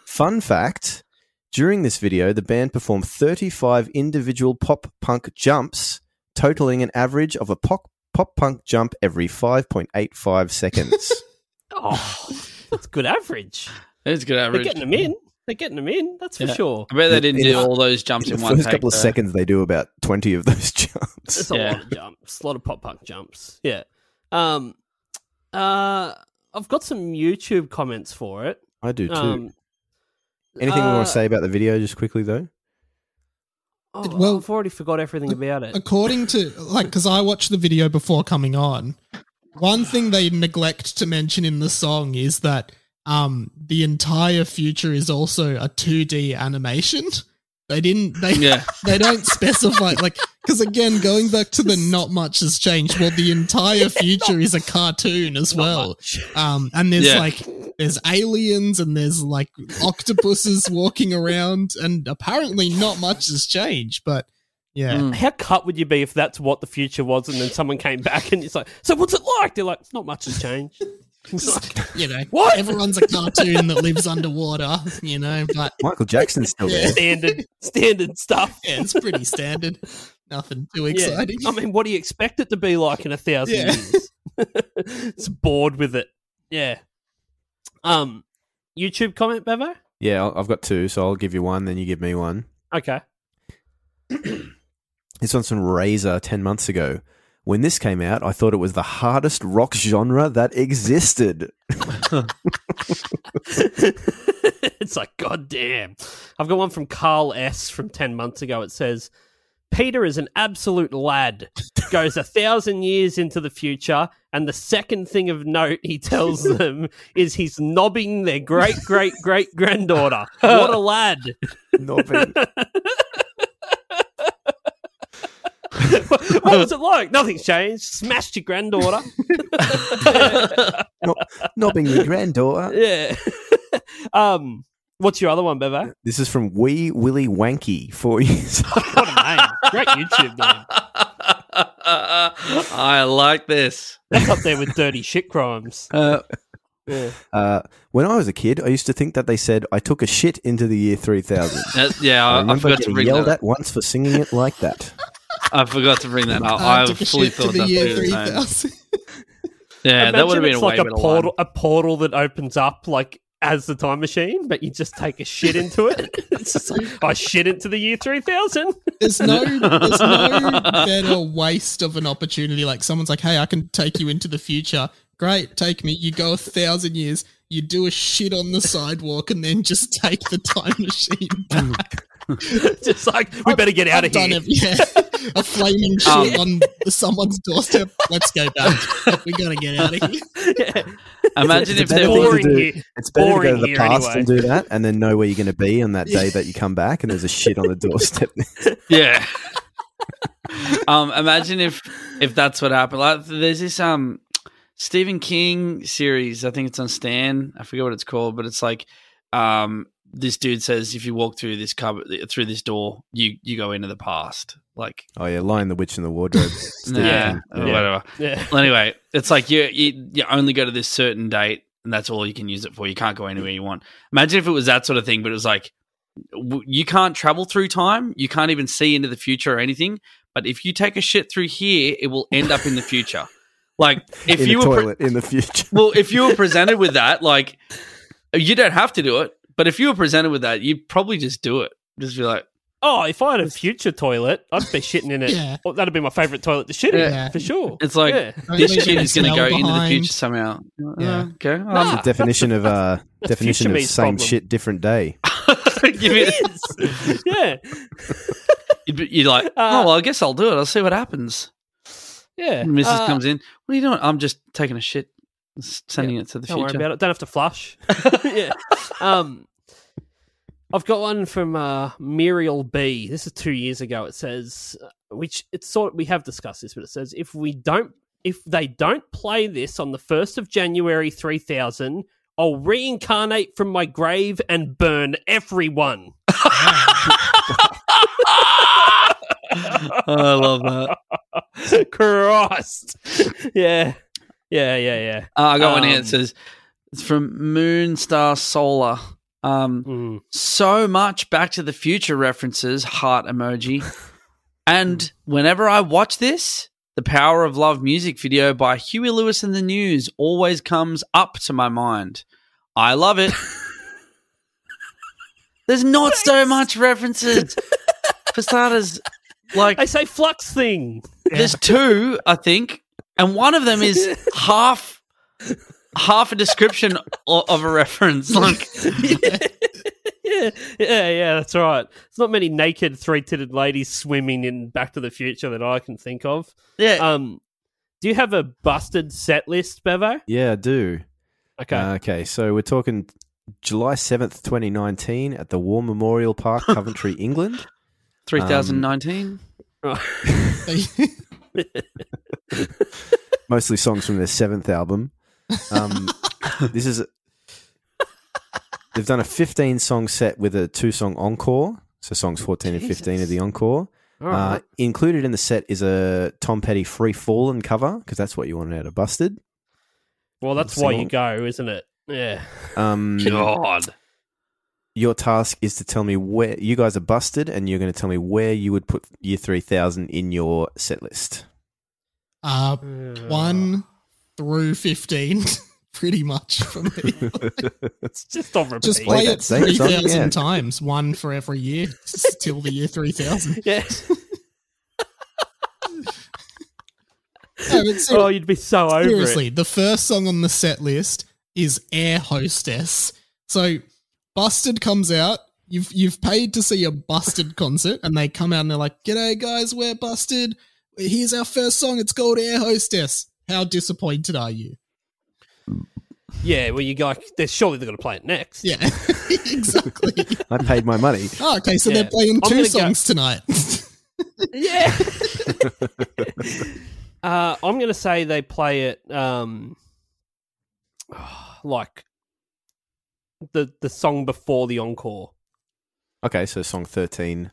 Fun fact during this video, the band performed 35 individual pop punk jumps, totaling an average of a pop, pop punk jump every 5.85 seconds. Oh, that's good average. It's good average. They're getting them in. They're getting them in. That's for Yeah. sure. I bet they didn't do In- all those jumps in in, the one first take. couple of though. seconds, they do about 20 of those jumps. It's a Yeah. lot of jumps, a lot of pop punk jumps. Yeah. Um. Uh. I've got some YouTube comments for it. I do too. Um. Anything we uh, want to say about the video, just quickly, though? Oh, Well- I've already forgot everything about it. According to like, because I watched the video before coming on, one thing they neglect to mention in the song is that um the entire future is also a 2D animation. They didn't. They Yeah. they don't specify like because again, going back to the not much has changed. Well, the entire future is a cartoon as well. Um, and there's Yeah. like there's aliens and there's like octopuses walking around, and apparently not much has changed. But yeah, Mm. How cut would you be if that's what the future was, and then someone came back and it's like, "So what's it like?" They're like, "Not much has changed." It's like, you know, What? Everyone's a cartoon that lives underwater, you know. But Michael Jackson's still Yeah. there. standard, standard stuff. yeah, it's pretty standard. Nothing too Yeah. exciting. I mean, what do you expect it to be like in a thousand Yeah. years? it's bored with it. Yeah. Um, YouTube comment, Bevo. Yeah, I'll- I've got two, so I'll give you one, then you give me one. Okay. This one's from Razor 10 months ago. When this came out, I thought it was the hardest rock genre that existed. it's like, God damn. I've got one from Carl S. from 10 months ago. It says, Peter is an absolute lad, goes a thousand years into the future, and the second thing of note he tells them is he's nobbing their great great great granddaughter. What a lad. Nobbing. what was it like? Nothing's changed. Smashed your granddaughter. No- Nobbing your granddaughter. yeah. um, what's your other one, Bevo? This is from Wee Willy Wanky, four years old. What a name. Great YouTube name. I like this. That's up there with dirty shit crimes. Uh, Yeah. Uh, when I was a kid, I used to think that they said, I took a shit into the year 3000. uh, yeah, I I, I remember forgot to getting bring yelled that. at once for singing it like that. I forgot to bring that up. I I took fully shit to thought the that year too. three man. Yeah, that would have Imagine been it's a way like a better portal, one. a portal that opens up like as the time machine, but you just take a shit into it. It's just like, I shit into the year three thousand. There's no, there's no better waste of an opportunity. Like someone's like, "Hey, I can take you into the future." Great, take me. You go a thousand years. You do a shit on the sidewalk, and then just take the time machine mm. back. just like we better get out I've of here. it. Yeah, a flaming shit on someone's doorstep. Let's go back. We gotta get out of here. Yeah. Imagine if It's a there better boring do- here. It's better to Boring go to the here past anyway. and do that and then know where you're going to be on that day that you come back and there's a shit on the doorstep. Yeah. um, imagine if if that's what happened. Like, there's this um Stephen King series. I think it's on Stan. I forget what it's called, but it's like um this dude says if you walk through this cupboard through this door, you you go into the past. Like oh, yeah, lying the Witch in the Wardrobe. Stephen yeah, whatever. Yeah. Well, anyway, it's like you, you you only go to this certain date, and that's all you can use it for. You can't go anywhere you want. Imagine if it was that sort of thing, but it was like you can't travel through time. You can't even see into the future or anything. But if you take a shit through here, it will end up in the future. Like if in you the were pre- in the future. well, if you were presented with that, like you don't have to do it. But if you were presented with that, you'd probably just do it. Just be like, Oh, if I had a future toilet, I'd be shitting in it. Yeah. Well, that'd be my favorite toilet to shit in, Yeah. for sure. it's like Yeah. Don't this leave shit is going to go smell into the behind. future somehow. Yeah. Uh, okay, Nah. the definition of uh, That's definition future of me's same problem. shit, different day. give me It is. yeah. You'd, be- you'd like, Uh, oh well, I guess I'll do it. I'll see what happens. Yeah. Mrs. Uh, comes in. What are you doing? I'm just taking a shit, sending it to the Don't worry about it. Don't have to flush. yeah. Um. I've got one from uh, Muriel B. This is two years ago. It says, uh, which it's sort we have discussed this, but it says if we don't, if they don't play this on the first of January three thousand, I'll reincarnate from my grave and burn everyone. I love that. Christ. yeah. Yeah, yeah, yeah. Uh, I got one here. Um, It says it's from Moonstar Solar. Um, Mm. so much Back to the Future references, heart emoji. and whenever I watch this, the Power of Love music video by Huey Lewis and the News always comes up to my mind. I love it. There's not so much references. For starters, like I say flux thing. there's two, I think, and one of them is half half a description of a reference. Like, yeah, yeah, yeah, that's right. There's not many naked three-titted ladies swimming in Back to the Future that I can think of. yeah, Um, do you have a busted set list, Bevo? Yeah, I do. Okay. Uh, okay, so we're talking July 7th, 2019 at the War Memorial Park, Coventry, England. 3019. Mostly songs from their seventh album. Um, this is. A, they've done a 15 song set with a two song encore. So songs 14 and 15 are the encore. All Uh, right. included in the set is a Tom Petty Free Fallin' cover because that's what you wanted out of Busted. well, that's sing why you go, isn't it? Yeah. Um, God. your task is to tell me where you guys are busted, and you're going to tell me where you would put Year 3000 in your set list. Uh, one through fifteen, pretty much for me. It's just on repeat. Just Play play it three thousand three song thousand again. times, one for every year till the year three thousand. Yeah. No, but ser- oh, you'd be so over seriously, it. the first song on the set list is "Air Hostess." So, Busted comes out. You've you've paid to see a Busted concert, and they come out and they're like, "G'day, guys, we're Busted. Here's our first song. It's called Air Hostess." How disappointed are you? Yeah, well, you go. They're surely they're going to play it next. Yeah, exactly. I paid my money. Oh, okay, so Yeah. they're playing I'm two gonna go- songs tonight. Yeah. uh, I'm going to say they play it um, like the the song before the encore. Okay, so song 13.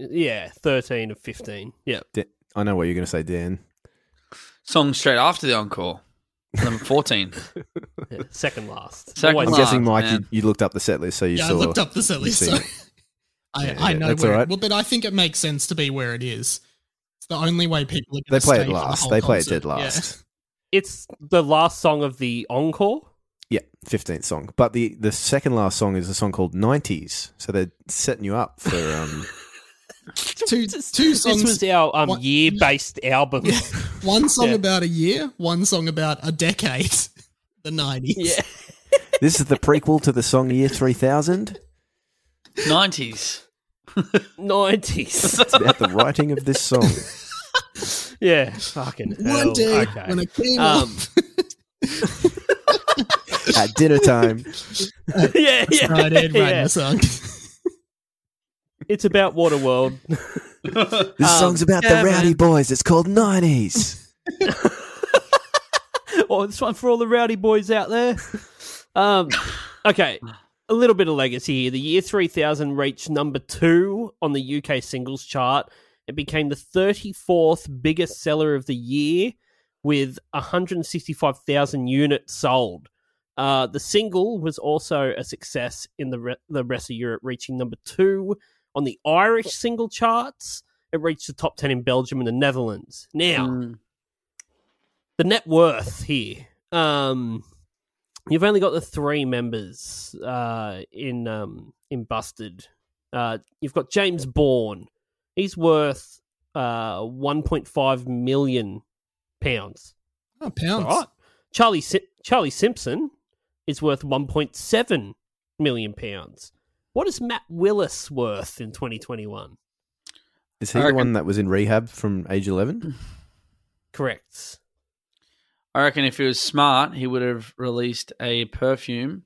Yeah, 13 of 15. Yeah. Da- I know what you're going to say, Dan. Song straight after the encore. Number 14. yeah, second last. Second Always I'm last, guessing, Mike, you, you looked up the set list, so you yeah, I looked up the set list. So. I, Yeah, I yeah, know that's where. all right. Well, but I think it makes sense to be where it is. It's the only way people are They going to play stay it for the last. They play it concert. dead Yeah. last. It's the last song of the encore. Yeah, 15th song. But the, the second last song is a song called 90s. So they're setting you up for. Um, Two two songs. This was our um, What- year based album. Yeah. One song Yeah. about a year, one song about a decade. The nineties. Yeah. this is the prequel to the song Year 3000. 90s. 90s. It's about the writing of this song. yeah. Fucking hell. One day okay. when it came Um, up, At dinner time. yeah, yeah. right, Ed yeah. Wagner song. It's about Waterworld. This Um, song's about yeah, the Rowdy man. Boys. It's called 90s. oh, this one for all the rowdy boys out there. Um, okay, a little bit of legacy here. The year 3000 reached number two on the UK singles chart. It became the 34th biggest seller of the year with 165,000 units sold. Uh, the single was also a success in the, re- the rest of Europe, reaching number two on the Irish single charts. It reached the top 10 in Belgium and the Netherlands. Now, Mm. the net worth here. Um, you've only got the three members uh, in um, in Busted. Uh, you've got James Bourne. He's worth uh, 1.5 million pounds. Oh, pounds. All right. Charlie Si- Charlie Simpson is worth 1.7 million pounds. What is Matt Willis worth in 2021? Is he I the reckon- one that was in rehab from age 11? Correct. I reckon if he was smart, he would have released a perfume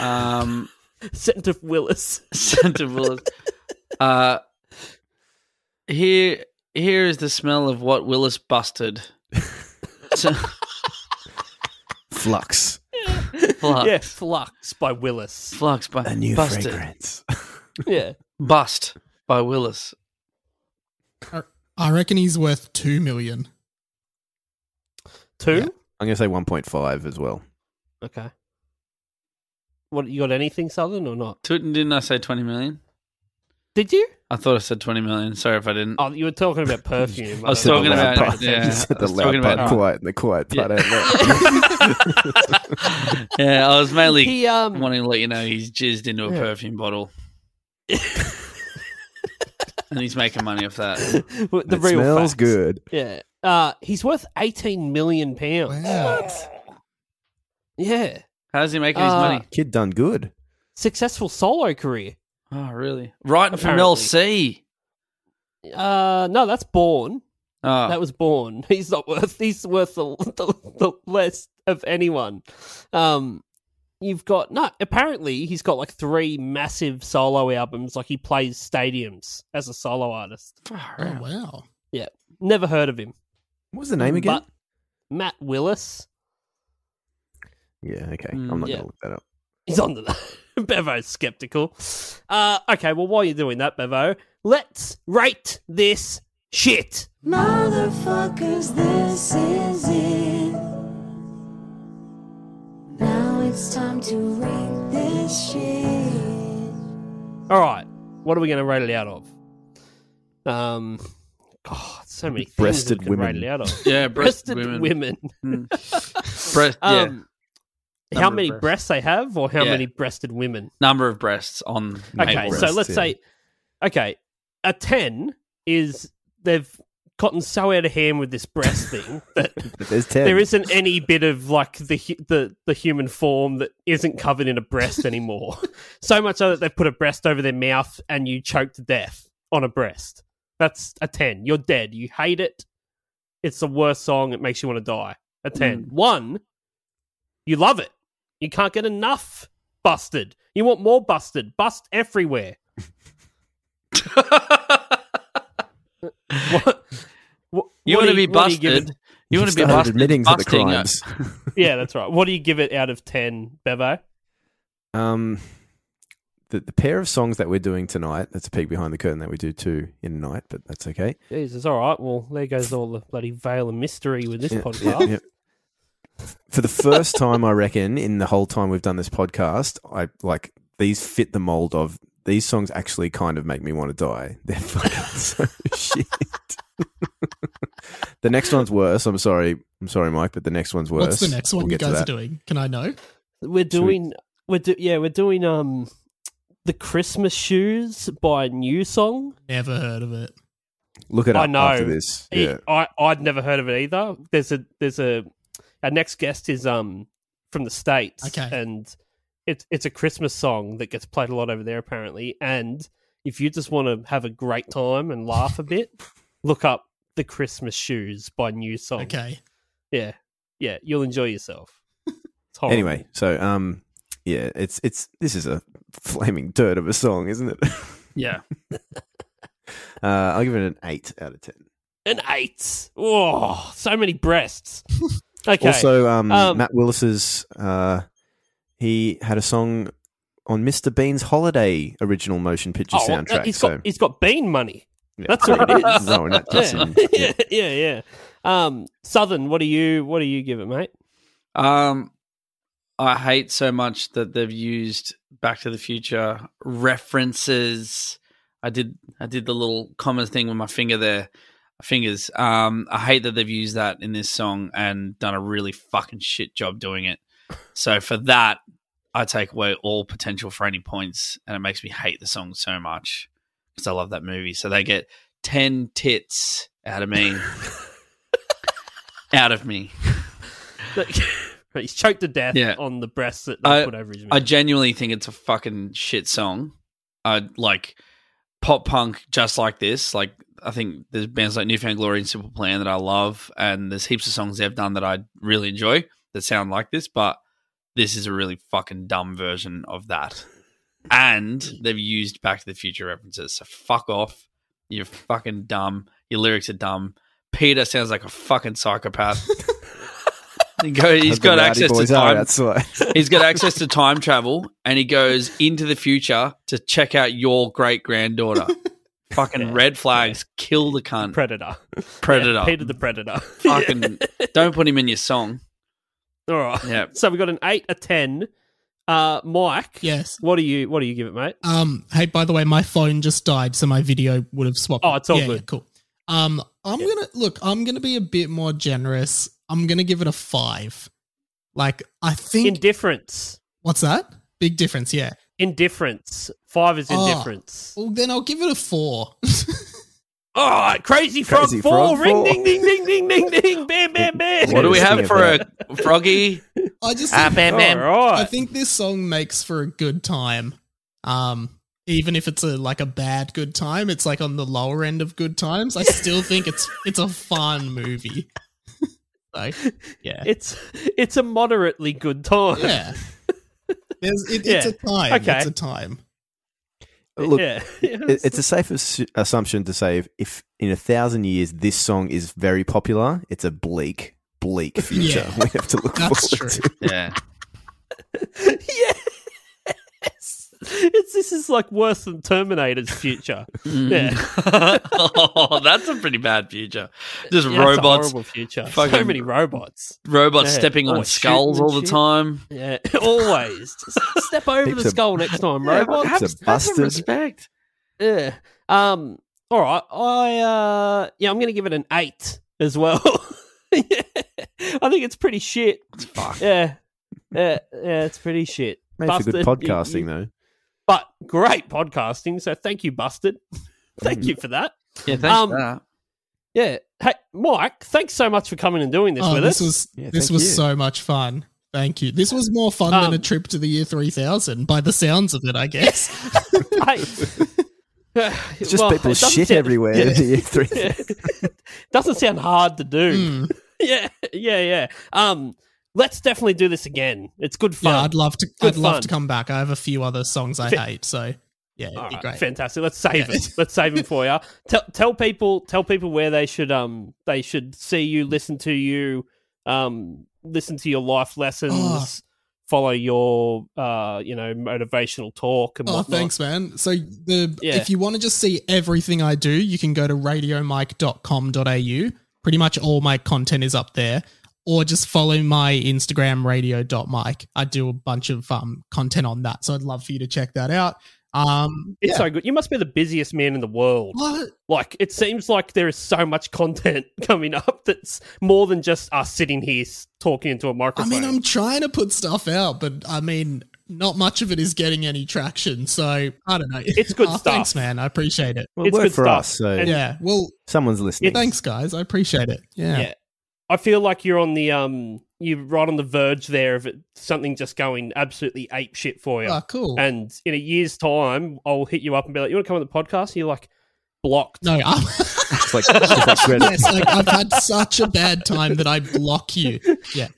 um, scent of Willis. scent of Willis. Uh, here, here is the smell of what Willis busted. So, Flux. Flux, Yeah, Flux by Willis. flux by A new busted. fragrance. Yeah. Bust by Willis. I reckon he's worth two million. Two? Yeah. I'm going to say 1.5 as well. Okay. What you got anything southern or not? Tw- Didn't I say twenty million? Did you? I thought I said twenty million. Sorry if I didn't. Oh, you were talking about perfume. I was talking about- part. yeah, You said I the was loud talking part about- quiet and the quiet part Yeah. yeah, I was mainly he um wanting to let you know he's jizzed into a Yeah. perfume bottle, and he's making money off that. the it real smells facts. good. Yeah. Uh he's worth eighteen million pounds. Wow. Yeah. How's he making his Uh, money? Kid done good. Successful solo career. Oh, really? Writing for LC. Mel Uh no, that's born. Oh, That was born. He's not worth. He's worth the, the, the less of anyone. Um, you've got no. Apparently, he's got like three massive solo albums. Like he plays stadiums as a solo artist. far Oh out. wow. Yeah, never heard of him. What was the name again? But Matt Willis. yeah, okay. Mm, I'm not yeah. going to look that up. He's on the. Bevo's skeptical. Uh, okay, well, while you're doing that, Bevo, let's rate this shit. Motherfuckers, this is it. Now it's time to rate this shit. All right, what are we going to rate it out of? Um, God, so many things Breasted we can rate women. it out of. Yeah, breasted breasted women. women. Breast, yeah, Um, how many breasts. breasts they have, or how Yeah. many breasted women? number of breasts on. Okay, Mabel. so let's yeah. say, okay, a ten is they've gotten so out of hand with this breast thing that there's 10. there isn't any bit of like the the the human form that isn't covered in a breast anymore. so much so that they've put a breast over their mouth and you choke to death on a breast. That's a ten. You're dead. You hate it. It's the worst song. It makes you want to die. A ten. Hmm. One, you love it. You can't get enough busted. You want more busted. Bust everywhere. What? what You what want to do be what you busted. You want to be busted. admitting to the crimes. yeah, that's right. What do you give it out of 10, Bevo? Um, the, the pair of songs that we're doing tonight, that's a peek behind the curtain that we do two in a night, but that's okay. Jesus, all right. Well, there goes all the bloody veil of mystery with this Yeah, podcast. yeah, yeah. For the first time, I reckon, in the whole time we've done this podcast, I like these fit the mold of these songs actually kind of make me want to die. They're fucking so shit. the next one's worse. I'm sorry. I'm sorry, Mike, but the next one's worse. What's the next one We'll you guys are that. doing? Can I know? We're doing, we're do, yeah, we're doing um the Christmas shoes by NewSong. Never heard of it. Look it up I know. after this. He- Yeah. I I'd never heard of it either. There's a there's a our next guest is um from the states. Okay. and it's it's a Christmas song that gets played a lot over there apparently. And if you just want to have a great time and laugh a bit, look up the Christmas shoes by NewSong. Okay. Yeah, yeah, you'll enjoy yourself. It's. Anyway, so um, yeah, it's it's this is a flaming dirt of a song, isn't it? Yeah. Uh, I'll give it an eight out of ten. an eight. Oh, so many breasts. Okay. Also, um, Um, Matt Willis's uh, he had a song on Mr. Bean's Holiday original motion picture Oh, well, soundtrack. He's so got he's got bean money. yeah. That's what it is. Throwing that yeah. in. yeah, yeah, yeah. Um, Southern, what do you what do you give it, mate? Um, I hate so much that they've used Back to the Future references. I did I did the little commas thing with my finger there, fingers. Um, I hate that they've used that in this song and done a really fucking shit job doing it. So for that, I take away all potential for any points, and it makes me hate the song so much because I love that movie. So they get ten tits out of me, out of me. He's choked to death Yeah. on the breasts that they I- put over his mouth. I genuinely think it's a fucking shit song. I like pop punk just like this. Like I think there's bands like New Found Glory and Simple Plan that I love, and there's heaps of songs they've done that I really enjoy that sound like this. But this is a really fucking dumb version of that. and they've used Back to the Future references. So fuck off. You're fucking dumb. Your lyrics are dumb. Peter sounds like a fucking psychopath. He go- he's The got rowdy access to boys are time. outside. He's got access to time travel, and he goes into the future to check out your great granddaughter. Fucking red flags. Kill the cunt. Predator. Predator. Yeah, Peter the Predator. Fucking don't put him in your song. All right. Yeah. So we got an eight, a ten. Uh, Mike. Yes. What do you What do you give it, mate? Um, hey, by the way, my phone just died, so my video would have swapped. Oh, it's all Yeah, good. yeah, cool. Um, I'm gonna look. I'm gonna be a bit more generous. I'm gonna give it a five. Like, I think. Indifference. what's that? Big difference. Yeah. Indifference. Five is Oh. indifference. Well, then I'll give it a four. All right, Crazy Frog Crazy four. Frog Ring, four. ding, ding, ding, ding, ding, ding. Bam, bam, bam. What do we have for a froggy? I just. Ah, bam, bam. All right. I think this song makes for a good time. Um, even if it's a like a bad good time, it's like on the lower end of good times. I still think it's it's a fun movie. Like, yeah, It's it's a moderately good time. yeah. There's, it, Yeah. It's a time. Okay. It's a time. Look, yeah. it, it's a safe ass- assumption to say if, if in a thousand years this song is very popular, it's a bleak, bleak future. Yeah. We have to look That's forward true. to. Yeah. yes. It's this is like worse than Terminator's future. Yeah. oh, that's a pretty bad future. Just Yeah, it's a horrible robots, future. so many robots. robots Yeah. stepping on Oh, skulls all the shit. time. Yeah, always. Just step over Heaps the of- skull next time, Yeah, robot. have, have some respect. Yeah. Um. All right. I uh. Yeah. I'm going to give it an eight as well. yeah. I think it's pretty shit. Fuck. Yeah. Yeah. Yeah. It's pretty shit. Made for good Busted. podcasting, You- though. But great podcasting. So thank you, Busted. thank you for that. Yeah, thanks Um, for that. Yeah. Hey, Mike. Thanks so much for coming and doing this Oh, with this us. was Yeah, this was you. so much fun. Thank you. This was more fun than Um, a trip to the year three thousand, by the sounds of it, I guess. hey. It's just Well, people it shit sound- everywhere. Yeah. Year three. Doesn't sound hard to do. Hmm. Yeah, yeah, yeah. Um, let's definitely do this again. It's good fun. Yeah, I'd love to. Good I'd love to come back. I have a few other songs I hate, so yeah, it'd be right, great. fantastic. Let's save Yeah. it. Let's save them for you. Tell tell people tell people where they should um they should see you, listen to you, um listen to your life lessons, Oh. follow your uh you know motivational talk and Oh, whatnot. thanks, man. So the Yeah. if you want to just see everything I do, you can go to radiomike.com.au. Pretty much all my content is up there. Or just follow my Instagram radio.mike. I do a bunch of um content on that. So I'd love for you to check that out. Um It's yeah. so good. You must be the busiest man in the world. What? Like it seems like there is so much content coming up that's more than just us sitting here talking into a microphone. I mean, I'm trying to put stuff out, but I mean, not much of it is getting any traction. So I don't know. It's good Oh, stuff. Thanks, man. I appreciate it. Well, It's good for stuff. us, so And- yeah. Well, someone's listening. thanks, guys. I appreciate it. Yeah. yeah. I feel like you're on the um you're right on the verge there of it, something just going absolutely ape shit for you. Oh, cool. And in a year's time, I'll hit you up and be like, "You want to come on the podcast?" And you're like, "Blocked." No, I'm, It's like, it's like yes, like I've had such a bad time that I block you. Yeah.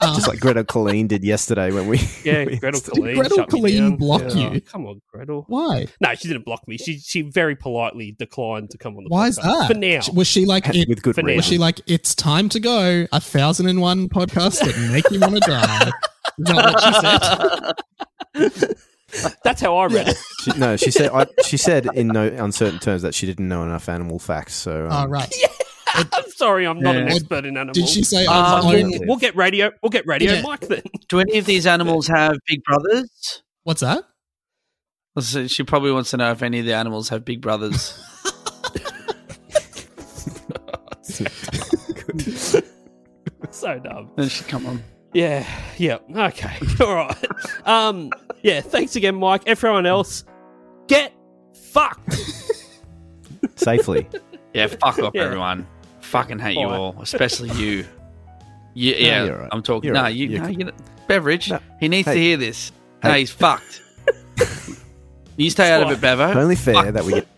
Uh, just like Gretel Killeen did yesterday when we. Yeah, we- Gretel Killeen. Gretel Killeen block Yeah. you? Come on, Gretel. why? No, she didn't block me. She she very politely declined to come on the Why podcast. is that? For now. Was she like it, with good For now. was she like it's time to go? A thousand and one podcasts that make you want to die. Is that what she said? That's how I read Yeah. it. She, no, she said. I, she said in no uncertain terms that she didn't know enough animal facts. So um, Oh, right. I'm sorry, I'm not an expert in animals. Did she say Um, I've we'll, we'll get radio. We'll get radio, Yeah. Mike. Then Do any of these animals have big brothers? What's that? So She probably wants to know if any of the animals have big brothers. so dumb. then she come on. Yeah, yeah. Okay, all right. Um, yeah. Thanks again, Mike. Everyone else, get fucked. safely. Yeah, fuck off, Yeah. everyone. Fucking hate you all, especially you. Yeah, No, yeah. all right. I'm talking. You're no, right. you, no, good. you beverage. No. He needs to hear this. No, he's fucked. you stay out of it, Bevo. Only fair Fuck. that we get